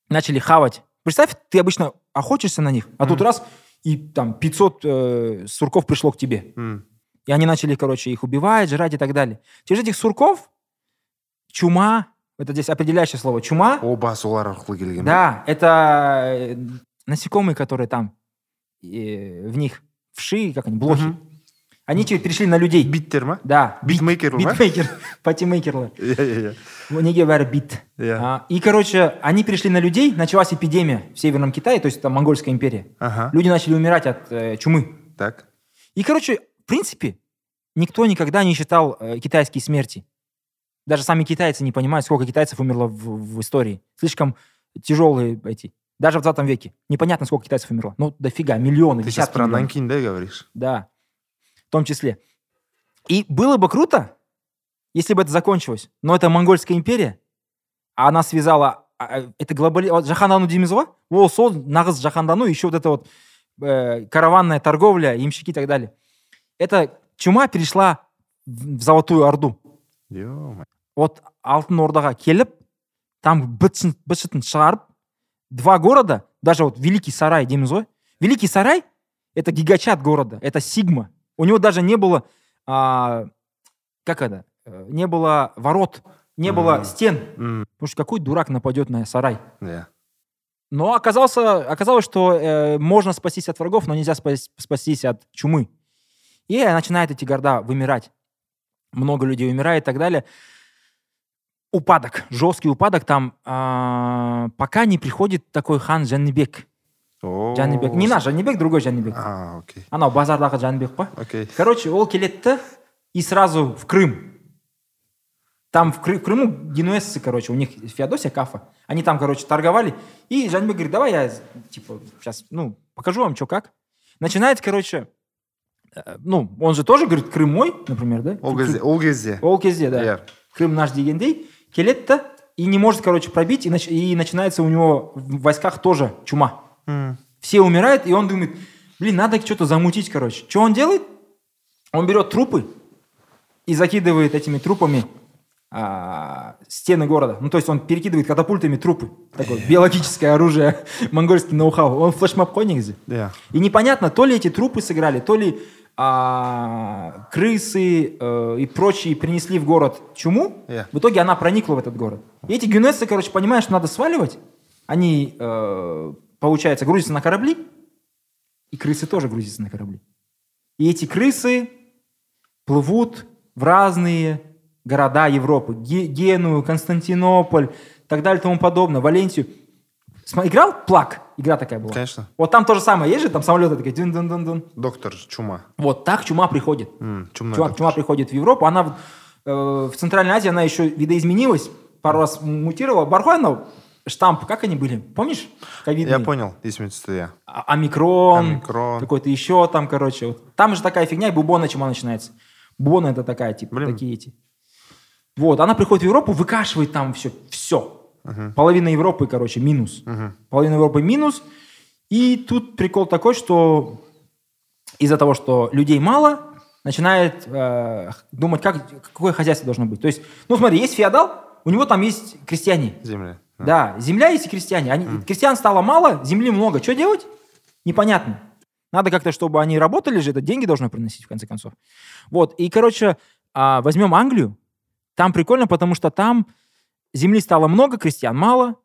начали хавать. Представь, ты обычно охотишься на них, а тут Мгм. раз, и там 500 э, сурков пришло к тебе. М. И они начали, короче, их убивать, жрать и так далее. Через этих сурков чума, это здесь определяющее слово, чума, оба солар да, это э, насекомые, которые там, э, в них вши, как они, блохи. Мгм. Они че- перешли на людей. биттер ма Да. бит- битмейкер ма Битмейкер. Иә Неге бәрі бит. А, И, короче, они перешли на людей, началась эпидемия в Северном Китае, то есть там Монгольская империя. ага Люди начали умирать от э, чумы. так И, короче, в принципе, никто никогда не считал э, китайские смерти. Даже сами китайцы не понимают, сколько китайцев умерло в, в истории. Слишком тяжелые эти. Даже в 20 веке. Непонятно, сколько китайцев умерло. Ну, дофига, миллионы, ты сейчас про миллионов. нанкин да говоришь Да, в том числе. И было бы круто, если бы это закончилось. Но это монгольская империя, а она связала... а, а, Это глобали... вот ғой ол сол нағыз жаһандану еще вот это вот э, караванная торговля ямщики и так далее эта чума перешла в золотую орду. Ё вот алтын ордаға келіп там быт шытын- быт шытын шығарып два города даже вот великий сарай дейміз ғой. Великий сарай это гигачат города это сигма. У него даже не было а, как это э, не было ворот не было Мгм. стен. М, потому что какой дурак нападет на сарай? Иә но оказался, оказалось, что э, можно спастись от врагов, но нельзя спас- спастись от чумы. И начинают эти города вымирать. Много людей умирает и так далее. Упадок, жесткий упадок там, а, пока не приходит такой хан Жаннибек. О, Жаннибек. Не наш Жаннибек, другой Жаннибек. а окей Анау базардағы Жаннибек па? окей Короче, ол келеді и сразу в Крым. Там в, Кры- в Крыму генуэзцы, короче, у них Феодосия Кафа. Они там, короче, торговали. И Жанбек говорит, давай я, типа, сейчас, ну, покажу вам, что как. Начинает, короче, э, ну, он же тоже говорит, Крым мой, например, да? ол кезде ол кезде Ол кезде, да. иә Крым наш дегендей. Келеді да, и не может, короче, пробить, и, нач- и начинается у него в войсках тоже чума. М, Все умирают, и он думает, блин, надо что-то замутить, короче. Что он делает? Он берет трупы и закидывает этими трупами а, стены города. Ну, то есть он перекидывает катапультами трупы. Такое биологическое оружие, *laughs* монгольский ноу-хау. Он флешмоб қой негізі. иә И непонятно, то ли эти трупы сыграли, то ли а, крысы э, и прочие принесли в город чуму. Yeah. В итоге она проникла в этот город. И эти гюнессы, короче, понимают, что надо сваливать. Они, э, получается, грузятся на корабли. И крысы тоже грузятся на корабли. И эти крысы плывут в разные города Европы. Ге- Геную, Константинополь, так далее тому подобное, Валенсию. Играл Плак? Игра такая была. Конечно. Вот там то же самое. Есть же там самолеты такие. дун-дун-дун-дун. доктор чума Вот так чума приходит. М, чумной Чума, доктор. чума приходит в Европу. Она в, э, в Центральной Азии, она еще видоизменилась. Пару раз мутировала. Бархуанов, штамп, как они были? Помнишь? Ковидные. я понял түсті иә А- Омикрон, Омикрон. какой-то еще там, короче. Вот. Там же такая фигня, и бубона чума начинается. Бубона это такая, типа, Блин. такие эти. Вот, она приходит в Европу, выкашивает там все, все. Половина Европы, короче, минус. Половина Европы минус. И тут прикол такой, что из-за того, что людей мало, начинает э, думать, как, какое хозяйство должно быть. То есть, ну смотри, есть феодал, у него там есть крестьяне. земля Да, земля есть и крестьяне. Они, Крестьян стало мало, земли много. Что делать? Непонятно. Надо как-то, чтобы они работали же, это деньги должны приносить, в конце концов. Вот, и, короче, а, возьмем Англию. Там прикольно, потому что там земли стало много, крестьян мало.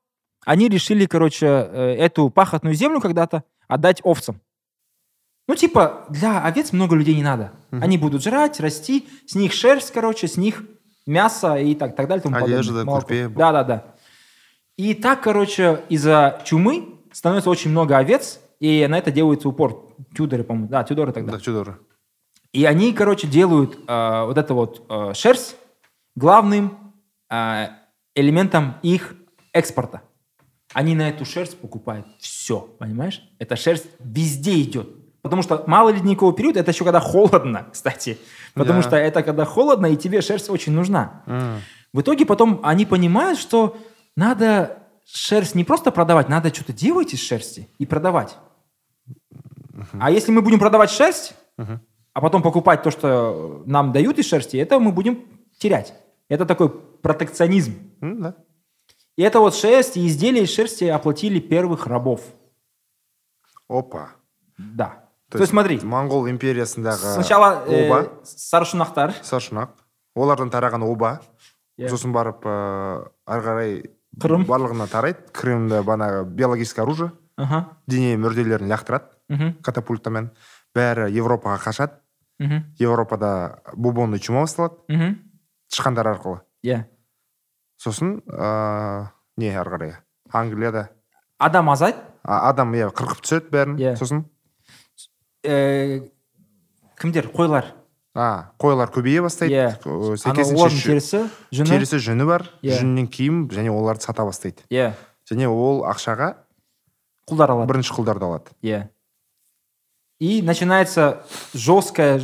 Они решили, короче, э, эту пахотную землю когда-то отдать овцам. Ну, типа, для овец много людей не надо. Они будут жрать, расти, с них шерсть, короче, с них мясо и так, так далее. тому. Одежда, курпе. Да, да, да. И так, короче, из-за чумы становится очень много овец, и на это делается упор. Тюдоры, по-моему. Да, Тюдоры тогда. да чудоры И они, короче, делают э, вот это вот э, шерсть главным э, элементом их экспорта. Они на эту шерсть покупают все, понимаешь? Эта шерсть везде идет. Потому что мало ледниковый период, это еще когда холодно, *laughs* кстати. Потому Да. что это когда холодно, и тебе шерсть очень нужна. М. В итоге потом они понимают, что надо шерсть не просто продавать, надо что-то делать из шерсти и продавать. А если мы будем продавать шерсть, а потом покупать то, что нам дают из шерсти, это мы будем терять. Это такой протекционизм. М, да И это вот шерсть и изделия из шерсти оплатили первых рабов. опа Да. То, есть смотри, моңғол империясындағы сначала э, оба саршунақтар. саршұнақ олардан тараған оба Иә. сосын барып ыыы ары қарай Қырым. барлығына тарайды крымда банағы биологическое оружие Ага. дене мүрделерін лақтырады Мгм. катапультамен бәрі европаға қашады Мгм. европада бубонный чума басталады тышқандар арқылы Иә. сосын ыыы не ары қарай англияда Адам азайт. а- адам иә қырқып түседі бәрін Иә. сосын Э, кімдер? Қойлар. а қойлар көбейе бастайды Иә. Терісі, жүні. терісі жүні бар Иә. жүнінен киім және оларды сата бастайды Иә. және ол ақшаға Құлдар алады. бірінші құлдарды алады Иә. И начинается жесткая...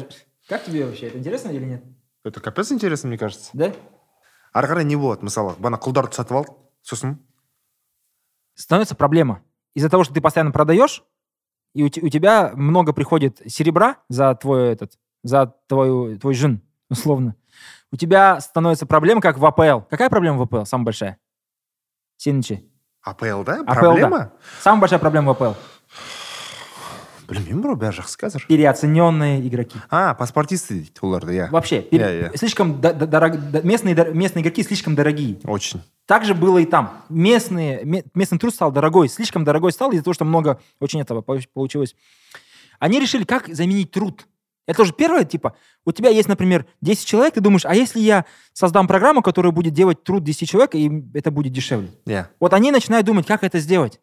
Как тебе вообще? Это интересно или нет? это капец интересно мне кажется Да? Ары қарай не болады мысалы бана құлдарды сатып алдық сосын Становится проблема. Из-за того, что ты постоянно продаешь, и у, у тебя много приходит серебра за твой этот, за твою, твой жин, условно. У тебя становится проблема, как в АПЛ. Какая проблема в АПЛ? Самая большая? Сенчи. апл да АПЛ, проблема да. Самая большая проблема в АПЛ. білмеймін бро бәрі жақсы қазір Переоцененные игроки. а паспортисты дейді оларды иә Вообще, пере- Иә, иә. слишком до- до- дорог- до- местные, дор- местные игроки слишком дорогие. очень Так же было и там. Местные, ме- местный труд стал дорогой, слишком дорогой стал из-за того, что много очень этого получ- получилось. Они решили, как заменить труд. Это уже первое, типа, у тебя есть, например, 10 человек, ты думаешь, а если я создам программу, которая будет делать труд 10 человек, и это будет дешевле? иә Вот они начинают думать, как это сделать.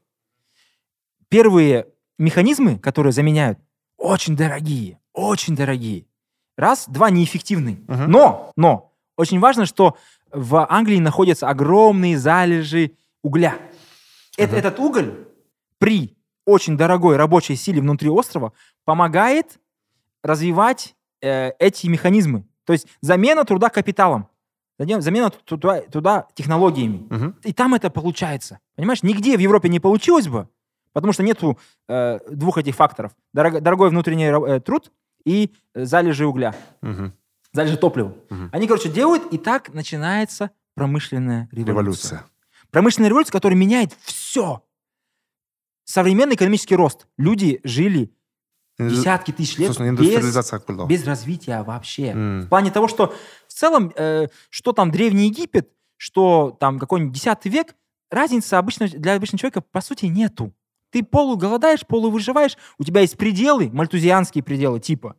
Первые механизмы, которые заменяют, очень дорогие, очень дорогие. Раз, два, неэффективные. Мгм. Но, но, очень важно, что в Англии находятся огромные залежи угля. Эт- Этот уголь при очень дорогой рабочей силе внутри острова помогает развивать э, эти механизмы. То есть замена труда капиталом, замена туда, туда технологиями. Мгм. И там это получается. Понимаешь, нигде в Европе не получилось бы, потому что нету э, двух этих факторов. Дорого- дорогой внутренний э, труд и э, залежи угля. Мгм. залежи топлива. Мгм. Они, короче, делают, и так начинается промышленная революция. Революция. Промышленная революция, которая меняет все. Современный экономический рост. Люди жили десятки тысяч лет сосын без, без развития вообще. М. В плане того, что в целом, э, что там Древний Египет, что там какой-нибудь 10 век, разницы обычно, для обычного человека по сути нету. Ты полуголодаешь, полувыживаешь, у тебя есть пределы, мальтузианские пределы типа.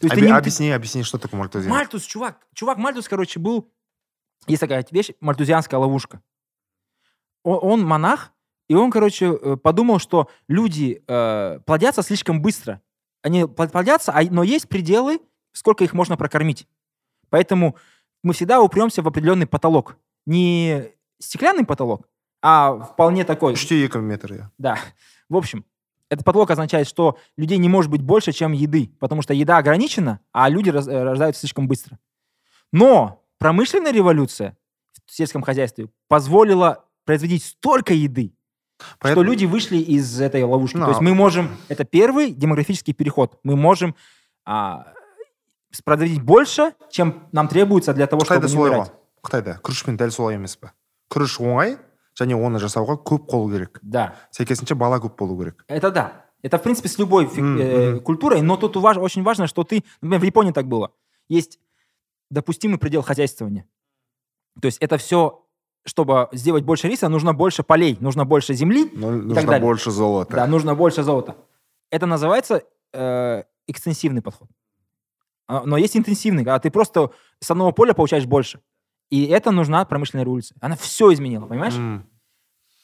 То есть Обе- не- объясни объясни что такое мальтузиан Мальтус, чувак. Чувак Мальтус, короче, был... Есть такая вещь, мальтузианская ловушка. О- Он, монах, и он, короче, э, подумал, что люди э, плодятся слишком быстро. Они плодятся, а- но есть пределы, сколько их можно прокормить. Поэтому мы всегда упремся в определенный потолок. Не стеклянный потолок, а вполне такой... үште екі метр иә Да. В общем, этот потолок означает, что людей не может быть больше, чем еды, потому что еда ограничена, а люди раз- э, рождаются слишком быстро. Но промышленная революция в сельском хозяйстве позволила производить столько еды, что Поэтому- люди вышли из этой ловушки. Ну, То есть мы можем... Это первый демографический переход. Мы можем а, производить больше, чем нам требуется для того, чтобы қытайда не солай ғой умирать. қытайда күрішпен дәл солай емес пе күріш оңай және оны жасауға көп қол керек Да. сәйкесінше бала көп болу керек Это да. Это, в принципе, с любой фиг- Мгм, э, мгм. культурой, но тут важ- очень важно, что ты... Например, в Японии так было. Есть допустимый предел хозяйствования. То есть это все, чтобы сделать больше риса, нужно больше полей, нужно больше земли, так нужно больше золота да, нужно больше золота. Это называется э, экстенсивный подход. А, Но есть интенсивный, когда ты просто с одного поля получаешь больше. И это нужна промышленная революция. Она все изменила, понимаешь? М.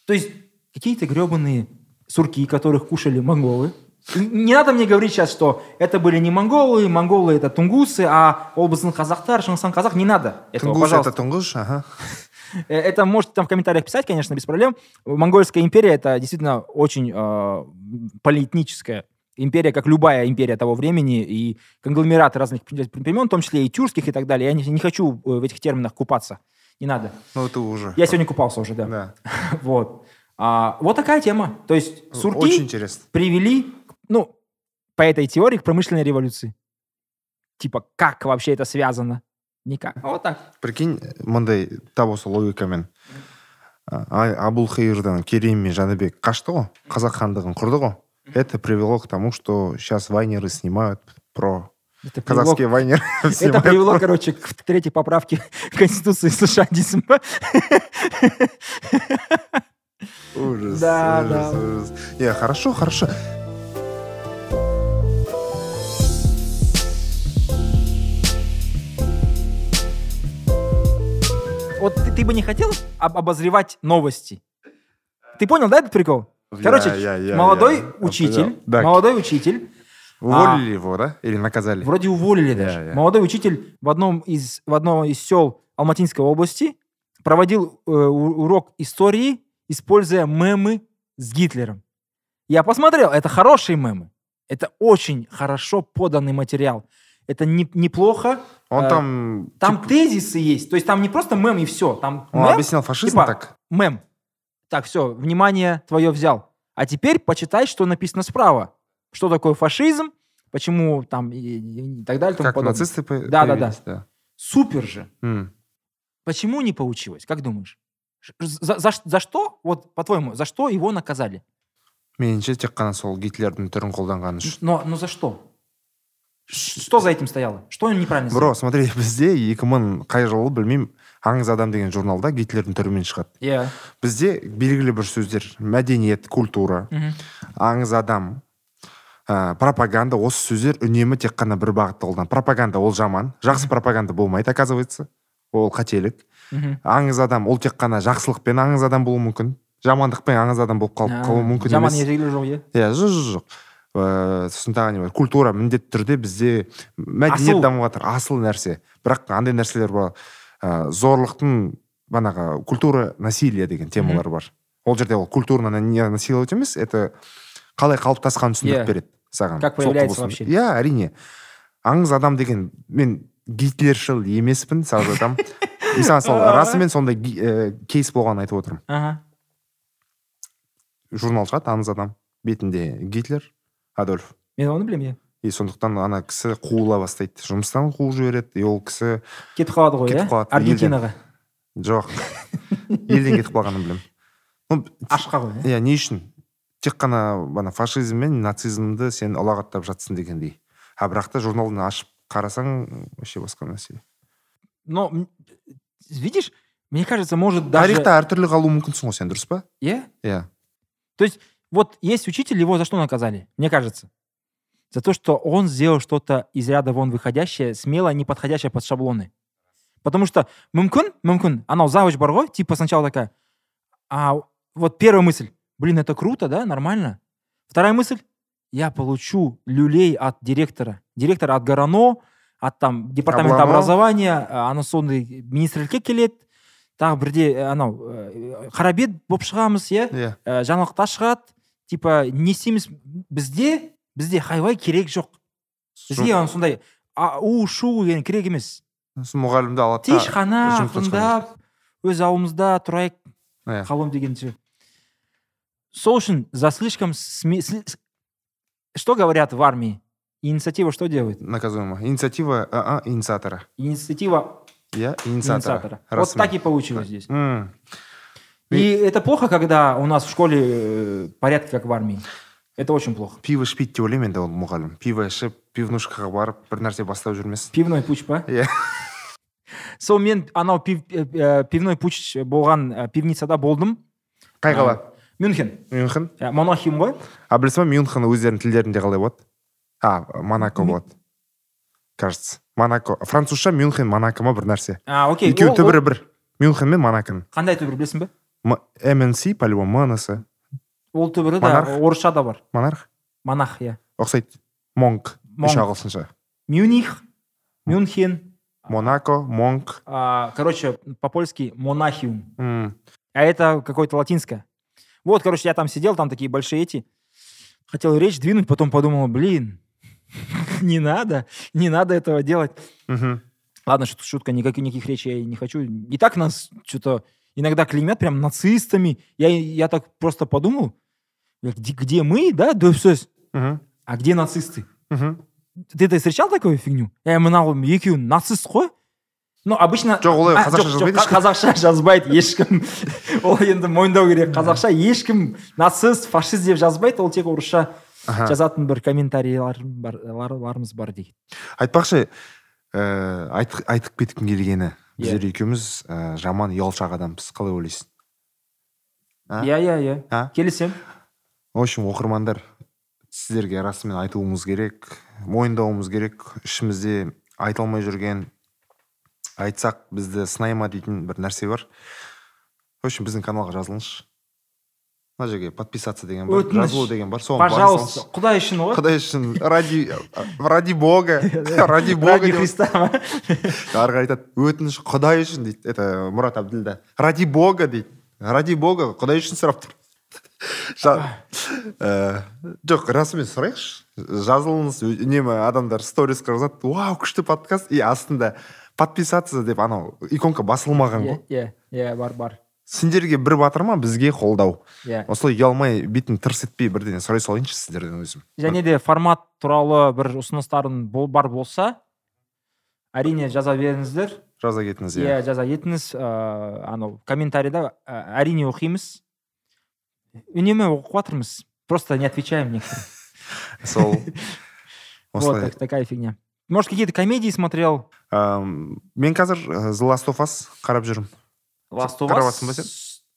То есть какие-то гребаные сурки, которых кушали монголы. Не надо мне говорить сейчас, что это были не монголы, монголы это тунгусы, а Олбазын казахтар, Шыңгысхан казах. Не надо этого, Тунгус пожалуйста. это тунгус ага Э, Это можете там в комментариях писать, конечно, без проблем. Монгольская империя это действительно очень э, полиэтническая империя, как любая империя того времени, и конгломераты разных племен, в том числе и тюркских и так далее. Я не, не хочу э, в этих терминах купаться. Не надо. ну это уже Я сегодня купался уже, да. да *laughs* Вот. А, вот такая тема. То есть сурки очень интересно привели, ну, по этой теории, к промышленной революции. Типа, как вообще это связано? Никак. Вот так. прикинь мындай тап осы логикамен а- абулхаирдан керей мен жәнібек қашты ғой қазақ хандығын құрды ғой это привело к тому что сейчас вайнеры снимают про Это привело, казахские вайнеры *laughs* это привело, короче, к третьей поправке *laughs* Конституции США ужас Да, ужас, да. ужас. не хорошо хорошо Вот ты, ты бы не хотел об- обозревать новости? Ты понял, да, этот прикол? Короче, Я- я- молодой я учитель. Да. молодой учитель, уволили его да или наказали Вроде уволили Я- даже. я. Молодой учитель в одном из, в одном из сел Алматинской области проводил э, урок истории, используя мемы с Гитлером. Я посмотрел, это хорошие мемы. Это очень хорошо поданный материал. Это не- неплохо. он Э, там Там тезисы есть. То есть там не просто мем и все. Там он мем, объяснял фашизм типа, так мем. Так, все, внимание твое взял. А теперь почитай, что написано справа. Что такое фашизм, почему там и, и- и так далее. и тому как подобное. нацисты по- Да, да, да. появились, да Супер же. М. Почему не получилось? Как думаешь? Ш- За, за ш- за что, вот по-твоему, за что его наказали? меніңше тек қана сол гитлердің түрін қолданғаны үшін Но, но за что? Ш- Что за этим стояло? Что он неправильно сделал? бро смотри бізде екі мың қай жылы білмеймін аңыз адам деген журналда гитлердің түрімен шығады. Иә. бізде белгілі бір сөздер мәдениет культура Мгм. аңыз адам ә, пропаганда осы сөздер үнемі тек қана бір бағытта қолданады пропаганда ол жаман жақсы пропаганда болмайды оказывается. Ол қателік. Мгм. аңыз адам ол тек қана жақсылықпен аңыз адам болуы мүмкін. Жамандықпен аңыз адам болып қалып А, қалуы мүмкін Жаман ержегілі жоқ, иә. иә жоқ жоқ жоқ. Ыыы сосын тағы не бар? Культура міндетті түрде бізде мәдениет дамып жатыр асыл нәрсе. Бірақ андай нәрселер бар. Ә, зорлықтың бағанағы культура насилие деген темалар бар ол жерде ол культурно насиловать емес это қалай қалыптасқанын түсіндіріп Иә. береді саған Как проявляется құбылыстың. вообще. иә әрине аңыз адам деген мен гитлершіл емеспін сразу айтамын *laughs* мысалы сол расымен сондай ә, кейс болғанын айтып отырмын Ага. журнал шығады аңыз адам бетінде гитлер адольф Мен оны білемін, иә. И сондықтан ана кісі қуыла бастайды. Жұмыстан қуып жібереді. И ол кісі кетіп қалады ғой кетіп иә? қалады, аргентинаға? Жоқ. Елден кетіп қалғанын білемін. Ну ашқа ғой иә? Иә не үшін? Тек қана ана фашизм мен нацизмді сен ұлағаттап жатсың дегендей. А бірақ та журналын ашып қарасаң вообще басқа нәрсе. Но видишь мне кажется может даже тарихта әртүрлі қалуы мүмкінсің ғой сен дұрыс па? Иә? Иә. То есть вот есть учитель, его за что наказали? Мне кажется. За то, что он сделал что-то из ряда вон выходящее, смело, не подходящее под шаблоны. Потому что мүмкін, мүмкін, анау завуч бар ғой, типа сначала такая, а вот первая мысль, блин, это круто, да, нормально. Вторая мысль, я получу люлей от директора. Директор от Гарано, от там департамента Облама. образования, а, ана сондай министрлікке келеді тағы бірде ә, анау ә, қарабет болып шығамыз иә иә ә, жаңалықта шығады типа не істейміз бізде бізде хайвай керек жоқ бізге ана сондай а, у шу деген керек емес сосын мұғалімді алады да тыныш қана жұмысқа шығарады. ақырындап өз ауылымызда тұрайық Иә. қалуым дегенше сол үшін за слишком сме- сли- с- что говорят в армии инициатива что делает наказуемо инициатива а, а, инициатора инициатива иә инициатора инициатора вот Расымен. так и получилось здесь М. и это плохо когда у нас в школе э, порядки как в армии Это очень плохо. Пиво ішпейді деп ойлаймын енді ол мұғалім пиво ішіп пивнушкаға барып бір нәрсе бастап жүрмесін пивной пуч па? Иә сол мен анау пив, э, э, пивной пуч болған э, пивницада болдым. Қай қала мюнхен. Мюнхен. Э, монахиум ғой. А білесің ба мюнхен өздерінің тілдерінде қалай болады? А монако болады кажется. Монако. Французша мюнхен монако ма бір нәрсе. А окей. Екеуі түбірі бір. Мюнхен мен монаконың. Қандай түбір білесің бе? Мнс по любому мнс ол түбірі да орысша да бар. Монарх? Монах иә. Ұқсайды монк үш ағылшынша. Мюних. Мюнхен. Монако монк а, короче по-польски монахиум. М. а это какое-то латинское. Вот короче я там сидел там такие большие эти. Хотел речь двинуть потом подумал блин *laughs* не надо не надо этого делать. Мгм. Ладно, шут- шутка, никаких, никаких речей я не хочу. И так нас что-то иногда клеймят прям нацистами. Я, я так просто подумал, где, где мы, да, да все, Мгм. а где нацисты? Мгм. Ты-то встречал такую фигню? Я мынау екеуі нацист қой ну обычно Жоқ, олай қазақша жазбайды қазақша жазбайды ешкім ол енді мойындау керек. Қазақша ешкім нацист фашист деп жазбайды ол тек орысша жазатын бір комментарийлар бар, деген айтпақшы ә, айт, айтып кеткім келгені. Біздер Иә. екеуміз ә, жаман ұялшақ адамбыз қалай ойлайсың? Иә иә иә. Келісемін. В общем оқырмандар сіздерге расымен айтуымыз керек мойындауымыз керек ішімізде айта алмай жүрген айтсақ бізді сынай ма дейтін бір нәрсе бар. В общем біздің каналға жазылыңызшы. Мына жерге подписаться деген бар Өтініш. жазылу деген бар соған пожалуйста. құдай үшін ғой? Құдай үшін. Ради ради бога. *laughs* Ради бога ради христа ма? *laughs* Ары қарай айтады өтініш құдай үшін дейді. Это мұрат әбділда ради бога дейді. Ради бога құдай үшін сұрап тұр. Жоқ расымен сұрайықшы жазылыңыз үнемі адамдар сторисқа жазады вау күшті подкаст! И астында подписаться деп анау иконка басылмаған ғой. иә иә бар бар. Сендерге бір батыр ма бізге қолдау иә осылай ұялмай бетің тырс етпей бірдеңе сұрай салайыншы сіздерден өзім. Және де формат туралы бір ұсыныстарың бол, бар болса әрине жаза беріңіздер. Жаза кетіңіз иә иә. жаза кетіңіз ыыы анау комментарийда ә, әрине оқимыз. Үнемі оқып жатырмыз просто не отвечаем некоторым *laughs* сол. Вот осылай такая фигня. Может какие то комедии смотрел? Мен қазір ә, The Last of Us қарап жүрмін Last of Қарап Us? жатрсың ба сен?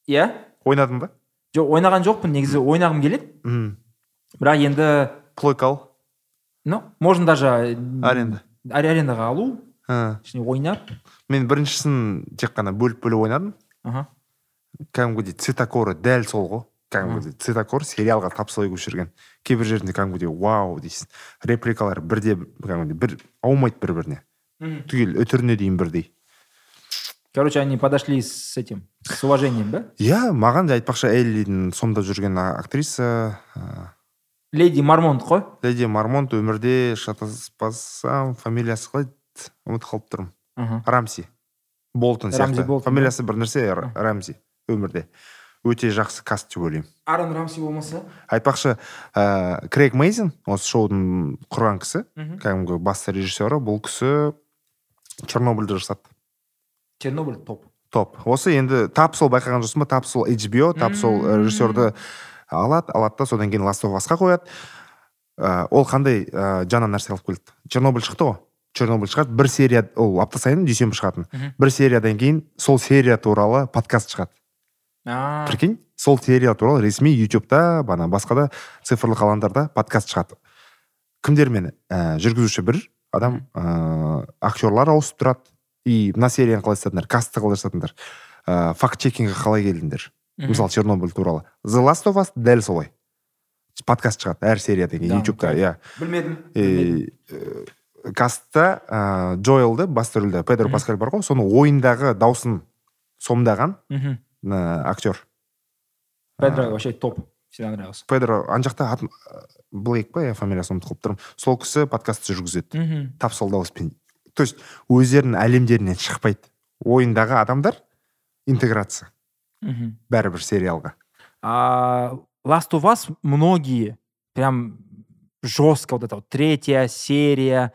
иә ойнадың ба? Жоқ ойнаған жоқпын. Негізі ойнағым келеді. Мхм бірақ енді плойка ал. Ну можно даже аренда. аре- арендаға алу. Ішіне ойнап мен біріншісін тек қана бөліп бөліп ойнадым. Аха. Кәдімгідей цветокоры дәл сол ғой. Кәдімгідей цветокор сериалға тап солай көшірген кейбір жерінде кәдімгідей вау дейсің репликалар бірде кәдімгідей бір аумайды бір біріне Мгм. түгел үтіріне дейін бірдей. Короче они подошли с этим с уважением да? Иә маған айтпақшы эллидің сомдап жүрген актриса ә, леди мармонт қой? Леди мармонт өмірде шатаспасам фамилиясы қалай? Еді? ұмытып қалып тұрмын. Рамси болтон сияқты. Фамилиясы бір нәрсе рамзи. Өмірде. Өте жақсы каст деп ойлаймын. Арон рамси болмаса? Айтпақшы ә, крейг мейзин осы шоудың құрған кісі кәдімгі басты режиссері бұл кісі чернобыльді жасады. Чернобыль топ. Топ. Осы енді тап сол байқаған жоқсың ба? Тап сол HBO тап сол ә, режиссерді алады алады да содан кейін ласт қа қояды. Ә, ол қандай ә, жаңа нәрсе алып келді? Чернобыль шықты ғой. Чернобыль шығады бір серия ол апта сайын дүйсенбі шығатын. Бір сериядан кейін сол серия туралы подкаст шығады. А. Прикинь сол серия туралы ресми ютубта бана басқа да цифрлық алаңдарда подкаст шығады. Кімдермен ә, жүргізуші бір адам ә, актерлар ауысып тұрады. И мына серияны қалай жасадыңдар кастты қалай жасадыңдар ә, факт чекингге қалай келдіңдер? Мысалы чернобыль туралы. The last of us дәл солай. Подкаст шығады әр сериядан кейін ютубта иә. Білмедім и ә, кастта ә, джоэлді басты рөлде педро паскаль бар ғой. Соның ойындағы даусын сомдаған. Мгм. Ә, актер. Педро вообще топ всегда нравился. Педро ана жақта атын блейк па иә фамилиясын ұмытып қалып тұрмын. Сол кісі подкастты жүргізеді. Мгм. тап сол дауыспен то есть өздерінің әлемдерінен шықпайды. Ойындағы адамдар интеграция. Мгм. бәрібір сериалға. А Last of Us многие прям жестко вот это вот третья серия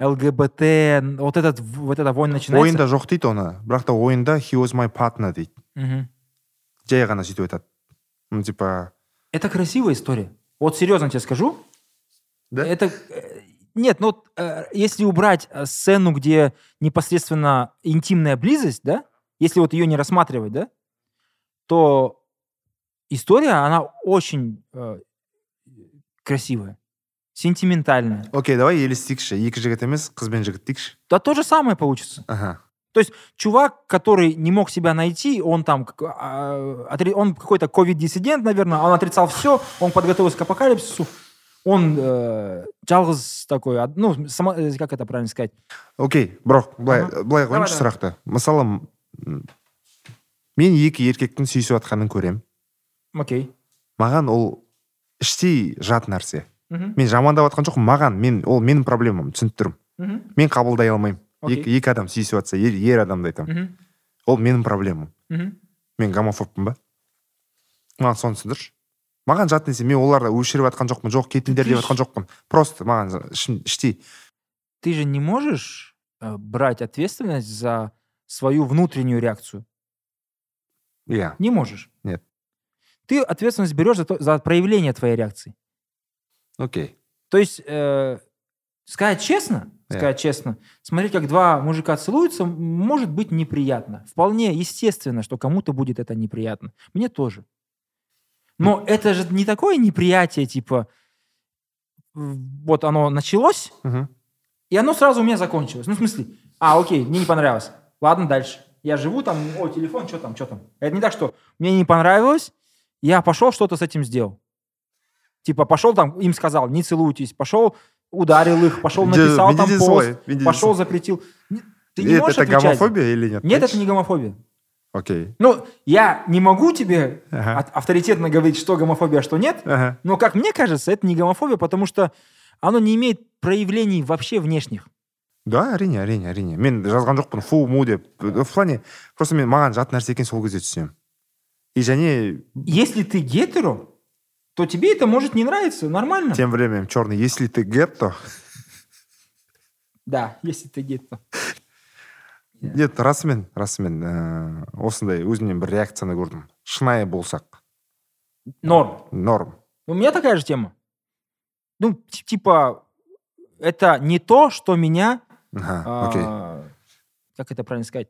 ЛГБТ, вот этот вот эта война начинается. ойында жоқ дейді оны. Бірақ та ойында he was my partner дейді. Мгм. жай ғана сөйтіп айтады ну типа Это красивая история. Вот серьезно тебе скажу. Да? Это э, нет, ну вот, э, если убрать э, сцену, где непосредственно интимная близость, да, если вот ее не рассматривать, да, то история она очень э, красивая, сентиментальная. окей давай елестейікші екі жігіт емес қыз бен жігіт дейікші Да то же самое получится. Аха Чувак, который не мог себя найти, он там, он какой-то ковид-диссидент, наверное, он отрицал все, он подготовился к апокалипсису, он э, жалғыз такой, ну, само- э, как это правильно сказать? окей бірақ былай былай қояйыншы сұрақты. Мысалы мен екі еркектің сүйісіп жатқанын көремін. Окей. маған ол іштей жат нәрсе. Мен жамандап жатқан жоқпын маған мен ол менің проблемам түсініп тұрмын. Мен қабылдай алмаймын. екі, екі адам сүйісіп жатса ер, ер адамды айтамын мгм, ол менің проблемам мгм. мен гомофобпын ба маған соны түсіндірші маған жат нәрсе мен оларды өшіріп жатқан жоқпын жоқ кетіңдер Ты деп ж- жатқан жоқпын просто маған ішім- іштей Ты же не можешь э, брать ответственность за свою внутреннюю реакцию. иә Не можешь. Нет. Ты ответственность берешь за, то- за проявление твоей реакции. окей То есть, э, сказать честно, Сказать честно, смотреть, как два мужика целуются, может быть неприятно. Вполне естественно, что кому-то будет это неприятно. Мне тоже. Но это же не такое неприятие, типа, вот оно началось, Мгм. и оно сразу у меня закончилось. Ну, в смысле, а, окей, мне не понравилось. Ладно, дальше. Я живу там, о, телефон, что там, что там. Это не так, что мне не понравилось, я пошел что-то с этим сделал. Типа пошел там, им сказал, не целуйтесь, пошел, ударил их, пошел Где- написал там видите пост, свой, видите пошел свой. запретил. Не- Ты не Нет, можешь это отвечать. гомофобия или нет Нет, это Конечно. не гомофобия. окей Ну, я не могу тебе Ага. от- авторитетно говорить, что гомофобия, а что нет, Ага. но, как мне кажется, это не гомофобия, потому что оно не имеет проявлений вообще внешних. да әрине әрине әрине мен жазған жоқпын фу му деп в плане просто мен маған жат нәрсе екенін сол кезде түсінемін и және Если ты гетеро, то тебе это может не нравиться, нормально. тем временем черный если ты гетто Да, если ты гетеро. *laughs* Иә. нет расымен расымен ыыы осындай өзімнен бір реакцияны көрдім шынайы болсақ Норм. норм У меня такая же тема. Ну, т- типа, это не то, что меня... Ага, окей а, как это правильно сказать?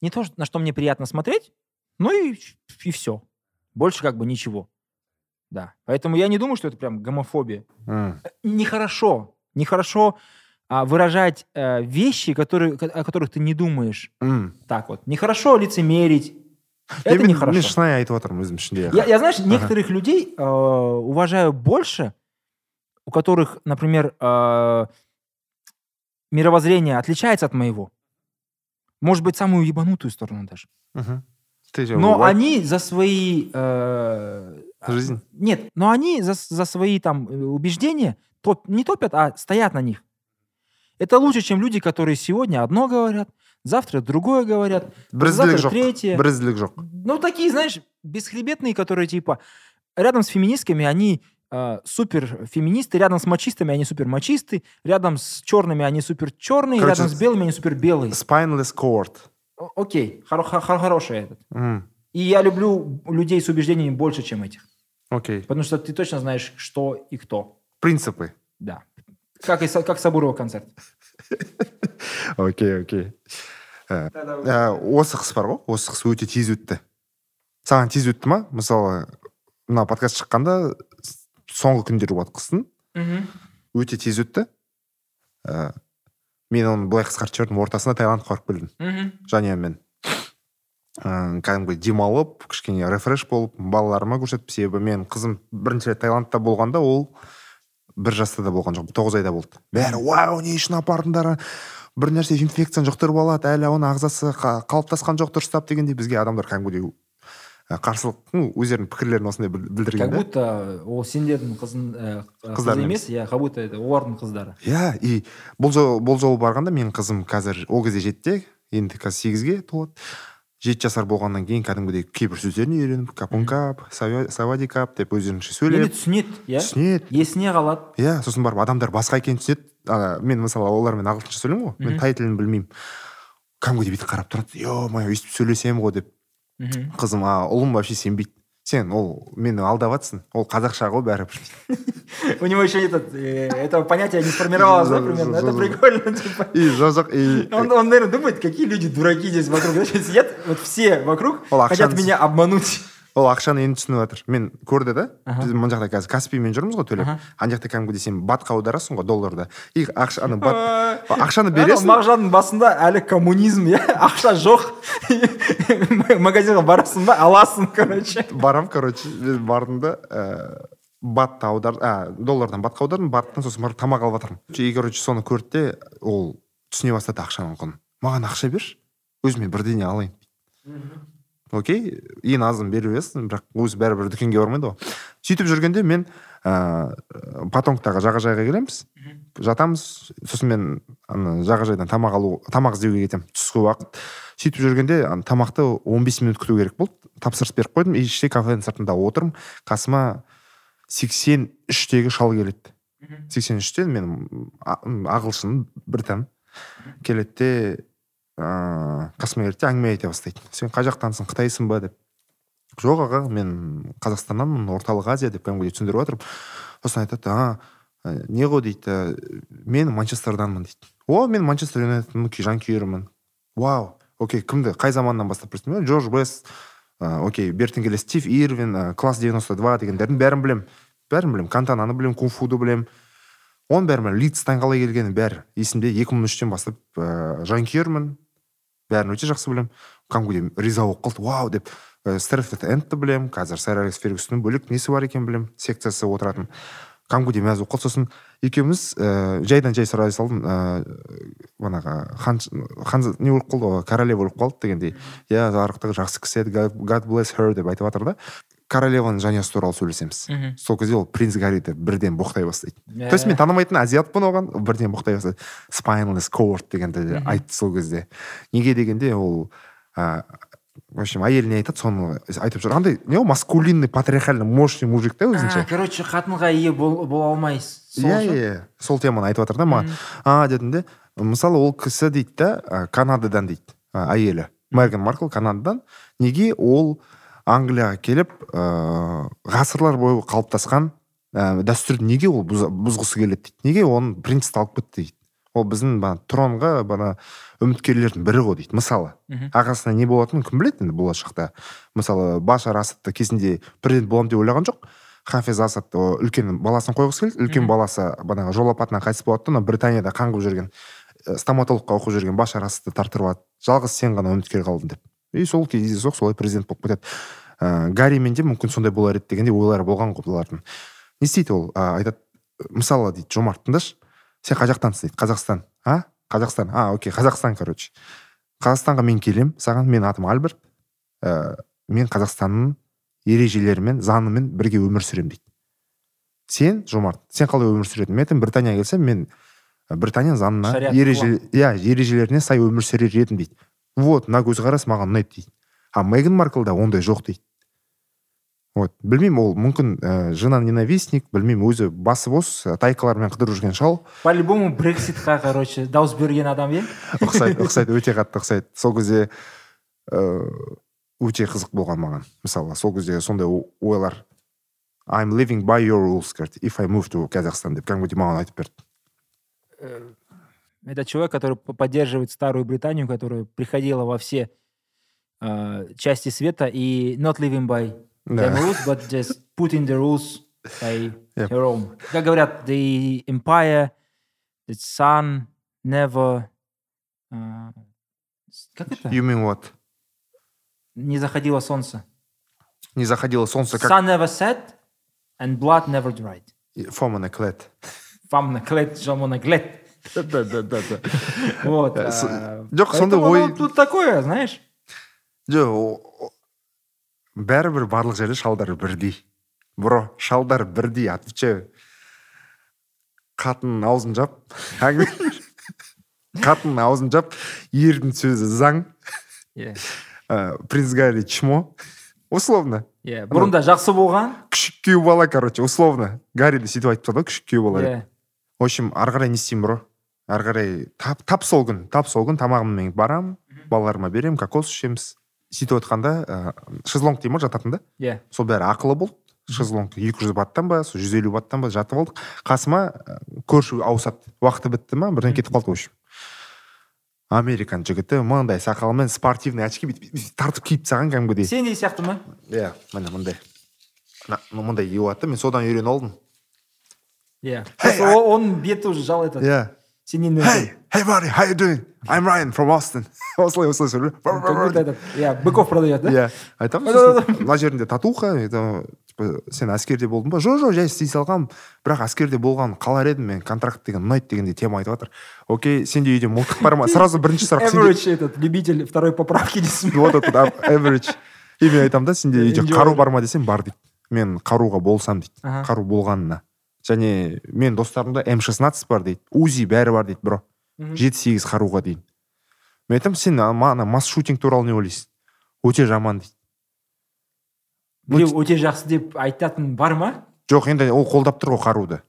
Не то, на что мне приятно смотреть, ну и, и все. Больше как бы ничего. Да. Поэтому я не думаю, что это прям гомофобия. М, Нехорошо. Нехорошо а, выражать э, вещи, которые, ко- о которых ты не думаешь. м. Так вот. Нехорошо лицемерить. Это мен, мен нехорошо. шынайы айтып отырмын өзім ішінде Я, я, знаешь, некоторых людей э, уважаю больше, у которых, например, э, мировоззрение отличается от моего. Может быть, самую ебанутую сторону даже. Мгм. Ты же Но white они за свои... э, жизнь Нет, но они за, с- за свои там э, убеждения топ- не топят, а стоят на них. Это лучше, чем люди, которые сегодня одно говорят, завтра другое говорят, бірізділік завтра жоқ третье. бірізділік жоқ Ну, такие, знаешь, бесхребетные, которые типа рядом с феминистками они э, супер феминисты, рядом с мачистами они супер мачисты, рядом с черными они супер черные, Короче, рядом с белыми они супер белые. spineless cord О- Окей, хоро- хо- хо- хороший этот. М, И я люблю людей с убеждениями больше, чем этих. Окей. Потому что ты точно знаешь, что и кто. принципы. Да. Как, и, как Сабурова концерт. *laughs* окей окей. Осы қыс бар ғой осы қыс өте тез өтті. Саған тез өтті ма? Мысалы мына подкаст шыққанда соңғы күндері болады қыстың өте тез өтті. Ә, мен оны былай қысқартып жібердім ортасында таиландқа барып келдім. Жанұяммен. Ә, кәдімгі демалып кішкене рефреш болып балаларыма көрсетіп себебі мен қызым бірінші рет таиландта болғанда ол бір жаста да болған жоқ тоғыз айда болды. Бәрі вау не үшін апардыңдар бір нәрсе инфекцияны жұқтырып алады әлі оның ағзасы қа- қалыптасқан жоқ дұрыстап дегенде бізге адамдар кәдімгідей қарсылық ну, өздерінің пікірлерін осындай біл- Как білдірген да будто ол сендердің қызын ә, қызы Қыздарың емес иә как будто это олардың қыздары. Иә и бұл бұл жолы барғанда менің қызым қазір ол кезде жетіде енді қазір сегізге толады. Жеті жасар болғаннан кейін кәдімгідей кейбір сөздерін үйреніп капункап савадикап деп өздерінше енді сөйлеп. түсінеді иә? Түсінеді. Есіне қалады. Иә сосын барып адамдар басқа екенін түсінеді. Ана мен мысалы олармен ағылшынша сөйлеймін ғой мен тай тілін білмеймін. Кәдімгідей бүйтіп қарап тұрады. Е мое өйстіп сөйлесемін ғой деп. Мгм. қызым а ұлым вообще сенбейді. сен ол мені алдап жатрсың ол қазақша ғой бәрібір *laughs* у него еще этот, э, этого понятия не сформировалось, да, Жо- *laughs* примерно? жо- Это жо- прикольно, типа. и жазық и Он, он, наверное, думает, какие люди дураки здесь вокруг. Знаешь, сидят, вот все вокруг Ол хотят ақшаны- меня обмануть. ол ақшаны енді түсініп жатыр. Мен көрді да. Біз мына жақта қазір каспимен жүрміз ғой төлеп. Ана жақта кәдімгідей сен батқа аударасың ғой долларды и ақшаны бат Ай. ақшаны Ана бересің? мағжанның басында әлі коммунизм иә? Ақша жоқ. *laughs* Магазинға барасың ба? Аласың короче. Барам короче. Мен бардым да ә, батты аудар а доллардан батқа аудардым баттан сосын барып тамақ алып жатырмын. И короче соны көрді де ол түсіне бастады ақшаның құнын. Маған ақша берші. Өзіме бірдеңе алайын. Окей ең азын бере бересің бірақ өзі бәрібір дүкенге бармайды ғой. Сөйтіп жүргенде мен ыыы патонгтағы жағажайға келеміз. Жатамыз сосын мен ана жағажайдан тамақ алу тамақ іздеуге кетемін. Түскі уақыт. Сөйтіп жүргенде ана тамақты 15 минут күту керек болды. Тапсырыс беріп қойдым. И іште кафенің сыртында отырмын. Қасыма 83-тегі шал келеді. 83-те мен ағылшын британ келеді де ыыы қасыма де әңгіме айта бастайды сен қай жақтансың қытайсың ба деп. Жоқ аға мен қазақстаннанмын орталық азия деп кәдімгідей түсіндіріп жатырмын сосын айтады а ә, не ғой дейді «ә, мен манчестерданмын дейді о мен манчестер юнайтедтің жанкүйерімін вау окей кімді қай заманнан бастап білесің? «Мен джордж бест ә, окей бертін келе стив ирвин ә, класс 92 дегендердің бәрін білемін бәрін білемін кантананы білемін кунг-фуды білемін оның бәрін білемін лидстан қалай келгенін бәрі. Есімде 2003-тен бастап ә, жанкүйермін. Бәрін өте жақсы білемін. Кәдімгідей риза болып қалды. Вау деп ә, стерфорд эндті білемін. Қазір сэр алекс фергюсонның бөлек несі бар екенін білемін. Секциясы отыратын. Кәдімгідей мәз болып қалды. Сосын екеуміз ә, жайдан жай сұрай салдым. Ә, манағы хан, хан не болып қалды? Ғой королева болып қалды дегендей. Иә арықтығы жақсы кісі еді. God bless her деп айтып жатыр да. Королеваның жанұясы туралы сөйлесеміз. Мгм. сол кезде ол принц гарриді бірден боқтай бастайды. Иә. то есть мен танымайтын азиатпын оған бірден боқтай бастады spineless cord дегенді де айтты сол кезде. Неге дегенде ол ә, в общем әйеліне айтады соны айтып жүр. Андай не ғой маскулинный патриархальный мощный мужик та өзінше. Короче қатынға ие бол, бола алмайсыз иә ше? иә сол теманы айтып жатыр да маған а дедім де мысалы ол кісі дейді да канададан дейді әйелі. Меган маркл канададан. Неге ол англияға келіп ыыы ғасырлар бойы қалыптасқан ә, дәстүрді неге ол бұз- бұзғысы келеді дейді? Неге оның принципті алып кетті дейді? Ол біздің бана тронға бана үміткерлердің бірі ғой дейді мысалы. Ағасына не болатынын кім біледі енді болашақта? Мысалы башар асадты кезінде президент боламын деп ойлаған жоқ. Хафиз асад үлкен баласын қойғысы келді. Үлкен баласы бағанағы жол апатынан қайтыс болады да ана британияда қан қуып жүрген ә, стоматологқа оқып жүрген башар асадты тарттырып алады. Жалғыз сен ғана үміткер қалдың деп. И сол кездейсоқ солай президент болып кетеді. Ә, гарримен де мүмкін сондай болар еді дегендей ойлары болған ғой бұлардың. Не істейді ол? Ә, айтады мысалы дейді жомарт тыңдашы сен қай жақтансың дейді қазақстан а? Қазақстан а окей қазақстан короче. Қазақстанға мен келем саған менің атым альберт ә, мен қазақстанның ережелерімен заңымен бірге өмір сүремін дейді. Сен жомарт сен қалай өмір сүрдің мен айтамын британияға келсем мен британия заңына ереже иә ережелеріне сай өмір сүрер едім дейді. Вот мына көзқарас маған ұнайды дейді. А меган марклда ондай жоқ дейді. Вот білмеймін ол мүмкін ә, жена ненавистник білмеймін өзі басы бос ә, тайкалармен қыдырып жүрген шал. По любому брекситқа короче дауыс берген адам иә *laughs* ұқсайды ұқсайды өте қатты ұқсайды. Сол кезде ыыы өте қызық болған маған мысалы сол кезде сондай ойлар. I'm living by your rules if I move to Казахстан деп. Кәдімгідей маған айтып берді. Это человек, который поддерживает старую Британию, которая приходила во все э, части света и not living by the Да. rules, but just putting the rules by Yep. her own. Как говорят, the empire, the sun never... э, как это? You mean what? Не заходило солнце. Не заходило солнце, как Sun never set and blood never dried. Фомана Клет. Вам наклет, жаму наклет. Да, да, да, да. Вот. Э, э, жоқ, сондай поэтому, ой- Тут такое, знаешь. жоқ бәрібір барлық жерде шалдар бірдей. Бро шалдар бірдей отвечаю қатынның аузын жап. *laughs* Қатынның аузын жап. Ердің сөзі заң. Ә, принц гарри чмо. Условно. Иә, бұрында жақсы болған. күшік күйеу бала короче условно. Гарриді сөйтіп айтып тастады ғой күшік күйеу бала деп. В общем ары қарай не істеймін бро. Ары қарай тап, тап сол күн тап сол күн тамағыммен барамын балаларыма беремін кокос ішеміз. Сөйтіп отқанда ә, шезлонг дейді ма жататында Иә. сол бәрі ақылы болды. Шезлонг екі жүз баттан ба сол жүз елу баттан ба жатып алдық. Қасыма ә, көрші ауысады уақыты бітті ма бірден кетіп қалды в общем. Американ жігіті мынандай сақалмен спортивный очки бүйтіп тартып киіп тастаған кәдімгідей. Сендей сияқты ма? иә міне мындай. Мындай киіп да мен содан үйреніп алдым. Иә. Оның беті уже жал етеді. иә. Сенен hey hey buddy how you doing? I'm Ryan from Austin. Осылай осылай сөйлеп Как будто этот, Иә, быков продает, да? иә айтамын мына жерінде татуха это типа сен әскерде болдың ба жоқ жоқ жай істей салғанмын бірақ әскерде болған қалар едім мен контракт деген ұнайды дегендей тема айтып жатыр окей сенде үйде мылтық бар ма сразу бірінші сұрақ сенде Average этот, любитель второй поправки дейсің. вот этот average. и мен айтамын да сенде үйде қару бар ма десем бар дейді мен қаруға болсам дейді қару болғанына және мен достарымда м шестнадцать бар дейді. Узи бәрі бар дейді бро. Жеті сегіз қаруға дейін. Мен айтамын сен ана масс шутинг туралы не ойлайсың? Өте жаман дейді. Біреу өте жақсы деп айтатын бар ма? жоқ енді ол қолдап тұр ғой қаруды.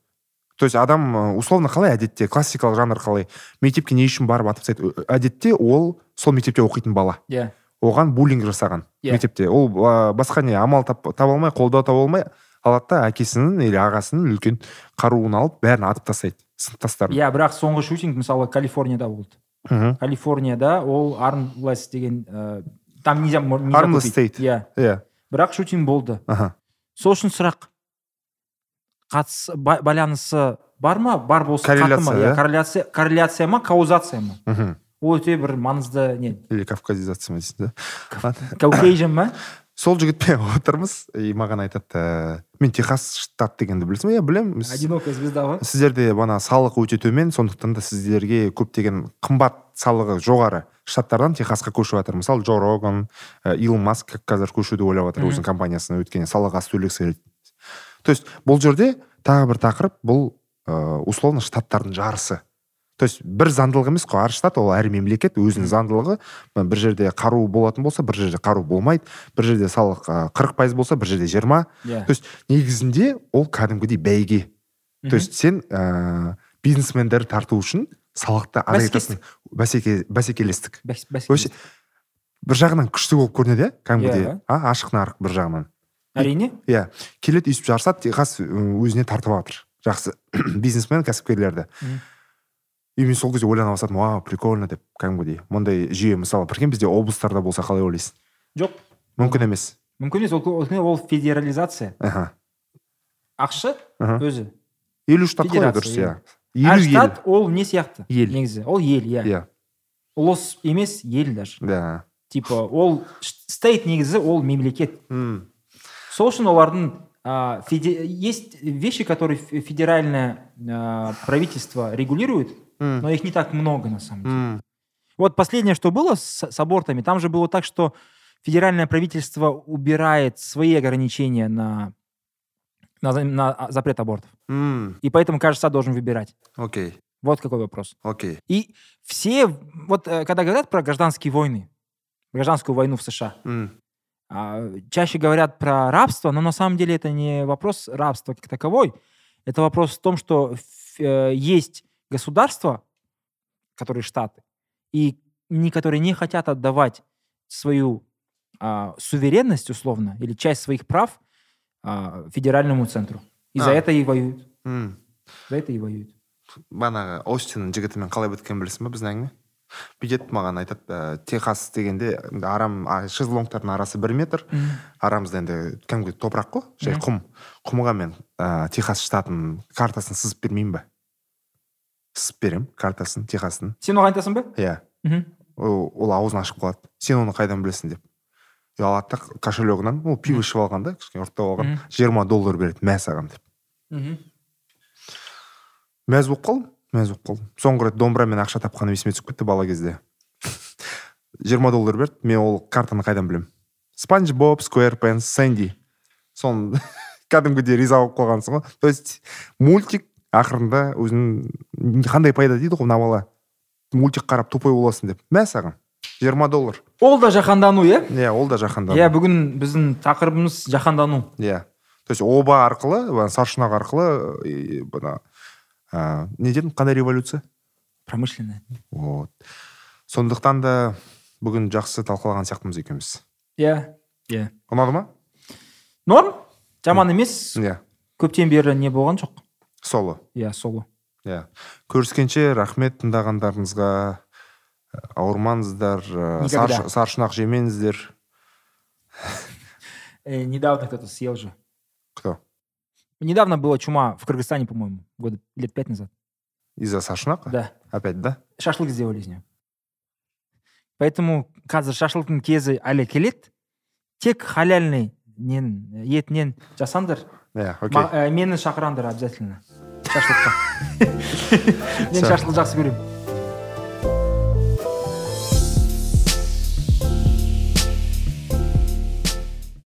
То есть адам условно қалай әдетте классикалық жанр қалай мектепке не үшін барып атып тастайды? Әдетте ол сол мектепте оқитын бала. Иә. оған буллинг жасаған Иә. мектепте. Ол а, басқа не амал таба алмай қолдау таба алмай алады да әкесінің или ағасының үлкен қаруын алып бәрін атып тастайды сыныптастарын Иә, бірақ соңғы шутинг мысалы Калифорнияда болды. мхм Калифорнияда ол Armless деген э, там нельзя, купить. State. Иә. иә Бірақ шутинг болды. аха Сол үшін сұрақ қатыс ба- байланысы бар ма? Бар болса қатты ма? Корреляция, Иә, иә? корреляция, корреляция ма, каузация ма? мхм ол өте бір маңызды не или кавказизация ма дейсің да каукейжн ма *coughs* сол жігітпен *laughs* отырмыз. И маған айтады ә, мен техас штат дегенді білесің ба иә білемін одинокая звезда ғой сіздерде бана салық өте төмен сондықтан да сіздерге көптеген қымбат салығы жоғары штаттардан техасқа көшіп жатыр. Мысалы джо роган ә, илон маск қазір көшуді ойлап жатыр өзінің компаниясына өйткені салық аз төлегісі келеді то есть бұл жерде тағы бір тақырып бұл ә, условно штаттардың жарысы. То есть бір заңдылық емес қой әр штат ол әр мемлекет өзінің заңдылығы. Бір жерде қару болатын болса бір жерде қару болмайды бір жерде салық қырық пайыз болса бір жерде жиырма. Иә. То есть негізінде ол кәдімгідей бәйге. То есть сен ә, бизнесмендерді тарту үшін салықты азайтасың бәсеке бәсекелестік. Бәс- бәсекелестік. вообще бір жағынан күшті болып көрінеді иә кәдімгідей. Иә. а ашық нарық бір жағынан. Әрине? Иә. Келеді өйстіп жарысады ы, өзіне тартып жатыр. Жақсы. *clears throat* Бизнесмен кәсіпкерлерді. И мен сол кезде ойлана бастадым вау прикольно деп кәдімгідей. Мұндай жүйе мысалы прикинь бізде облыстарда болса қалай ойлайсың? Жоқ. Мүмкін емес. Мүмкін емес ол, ол, федерализация. Аха. Ақша өзі. Елу штат қой дұрыс иә. иә? Елу ел. штат ол не сияқты Ел. негізі. Ол ел иә. Иә. Ұлыс емес ел даже. Да. Типа ол стейт негізі ол мемлекет. Сол үшін олардың есть вещи которые фе- федеральное правительство регулирует М. но их не так много на самом деле М. Вот последнее, что было с, с абортами, там же было так, что федеральное правительство убирает свои ограничения на, на, на а, запрет абортов. М. И поэтому каждый штат должен выбирать. окей Вот какой вопрос. окей И все, вот э, когда говорят про гражданские войны, гражданскую войну в США, М, а, чаще говорят про рабство, но на самом деле это не вопрос рабства как таковой. Это вопрос в том, что э, есть государства, которые штаты, и не, которые не хотят отдавать свою а, суверенность, условно, или часть своих прав а, федеральному центру. И за А. это и воюют. м. За это и воюют. бағанағы остиннің жігітімен қалай біткенін білесің ба біздің әңгіме бүйтеді маған айтады ә, техас дегенде енді арам а, шезлонгтардың арасы бір метр арамызда енді кәдімгі топырақ қой жай Мгм. құм құмға мен ә, техас штатының картасын сызып бермеймін ба сызып беремін картасын техастың Сен оған айтасың ба? иә. Мгм. ол, аузын ашып қалады. Сен оны қайдан білесің деп. И алады да кошелегінен ол пиво ішіп алған да кішкене ұрттап алған. Жиырма доллар береді мә саған деп. Мгм. мәз болып қалдым мәз болып қалдым. Соңғы рет домбырамен ақша тапқаным есіме түсіп кетті бала кезде. *laughs* Жиырма доллар берді мен ол картаны қайдан білемін спанч боб скуэрпенс сэнди соны *laughs* кәдімгідей риза болып қалғансың ғой. То есть мультик ақырында өзінің қандай пайда дейді ғой мына бала мультик қарап тупой боласың деп мә саған жиырма доллар Ол да жаһандану, иә? иә ол да жаһандану Иә, бүгін біздің тақырыбымыз жаһандану. иә то есть оба арқылы саршұнақ арқылы ә, не дедің қандай революция Промышленная. вот сондықтан да бүгін жақсы талқылаған сияқтымыз екеуміз Иә, иә. ұнады ма Норм? Жаман емес. иә Көптен бері не болған жоқ. Солы Иә, солы. иә көріскенше рахмет тыңдағандарыңызға Ә, ауырмаңыздар ә, саршұнақ жемеңіздер Э, недавно кто-то съел же. кто Недавно была чума в Кыргызстане, по-моему, года лет пять назад. из-за саршұнақа Да. опять да Шашлык сделали из нее. Поэтому қазір шашлықтың кезі әлі келеді. Тек халяльный нен етінен жасаңдар. иә окей Ма- э, мені шақыраңдар обязательно. Шашлыққа. *laughs* Мен Всё. шашлық жақсы көремін.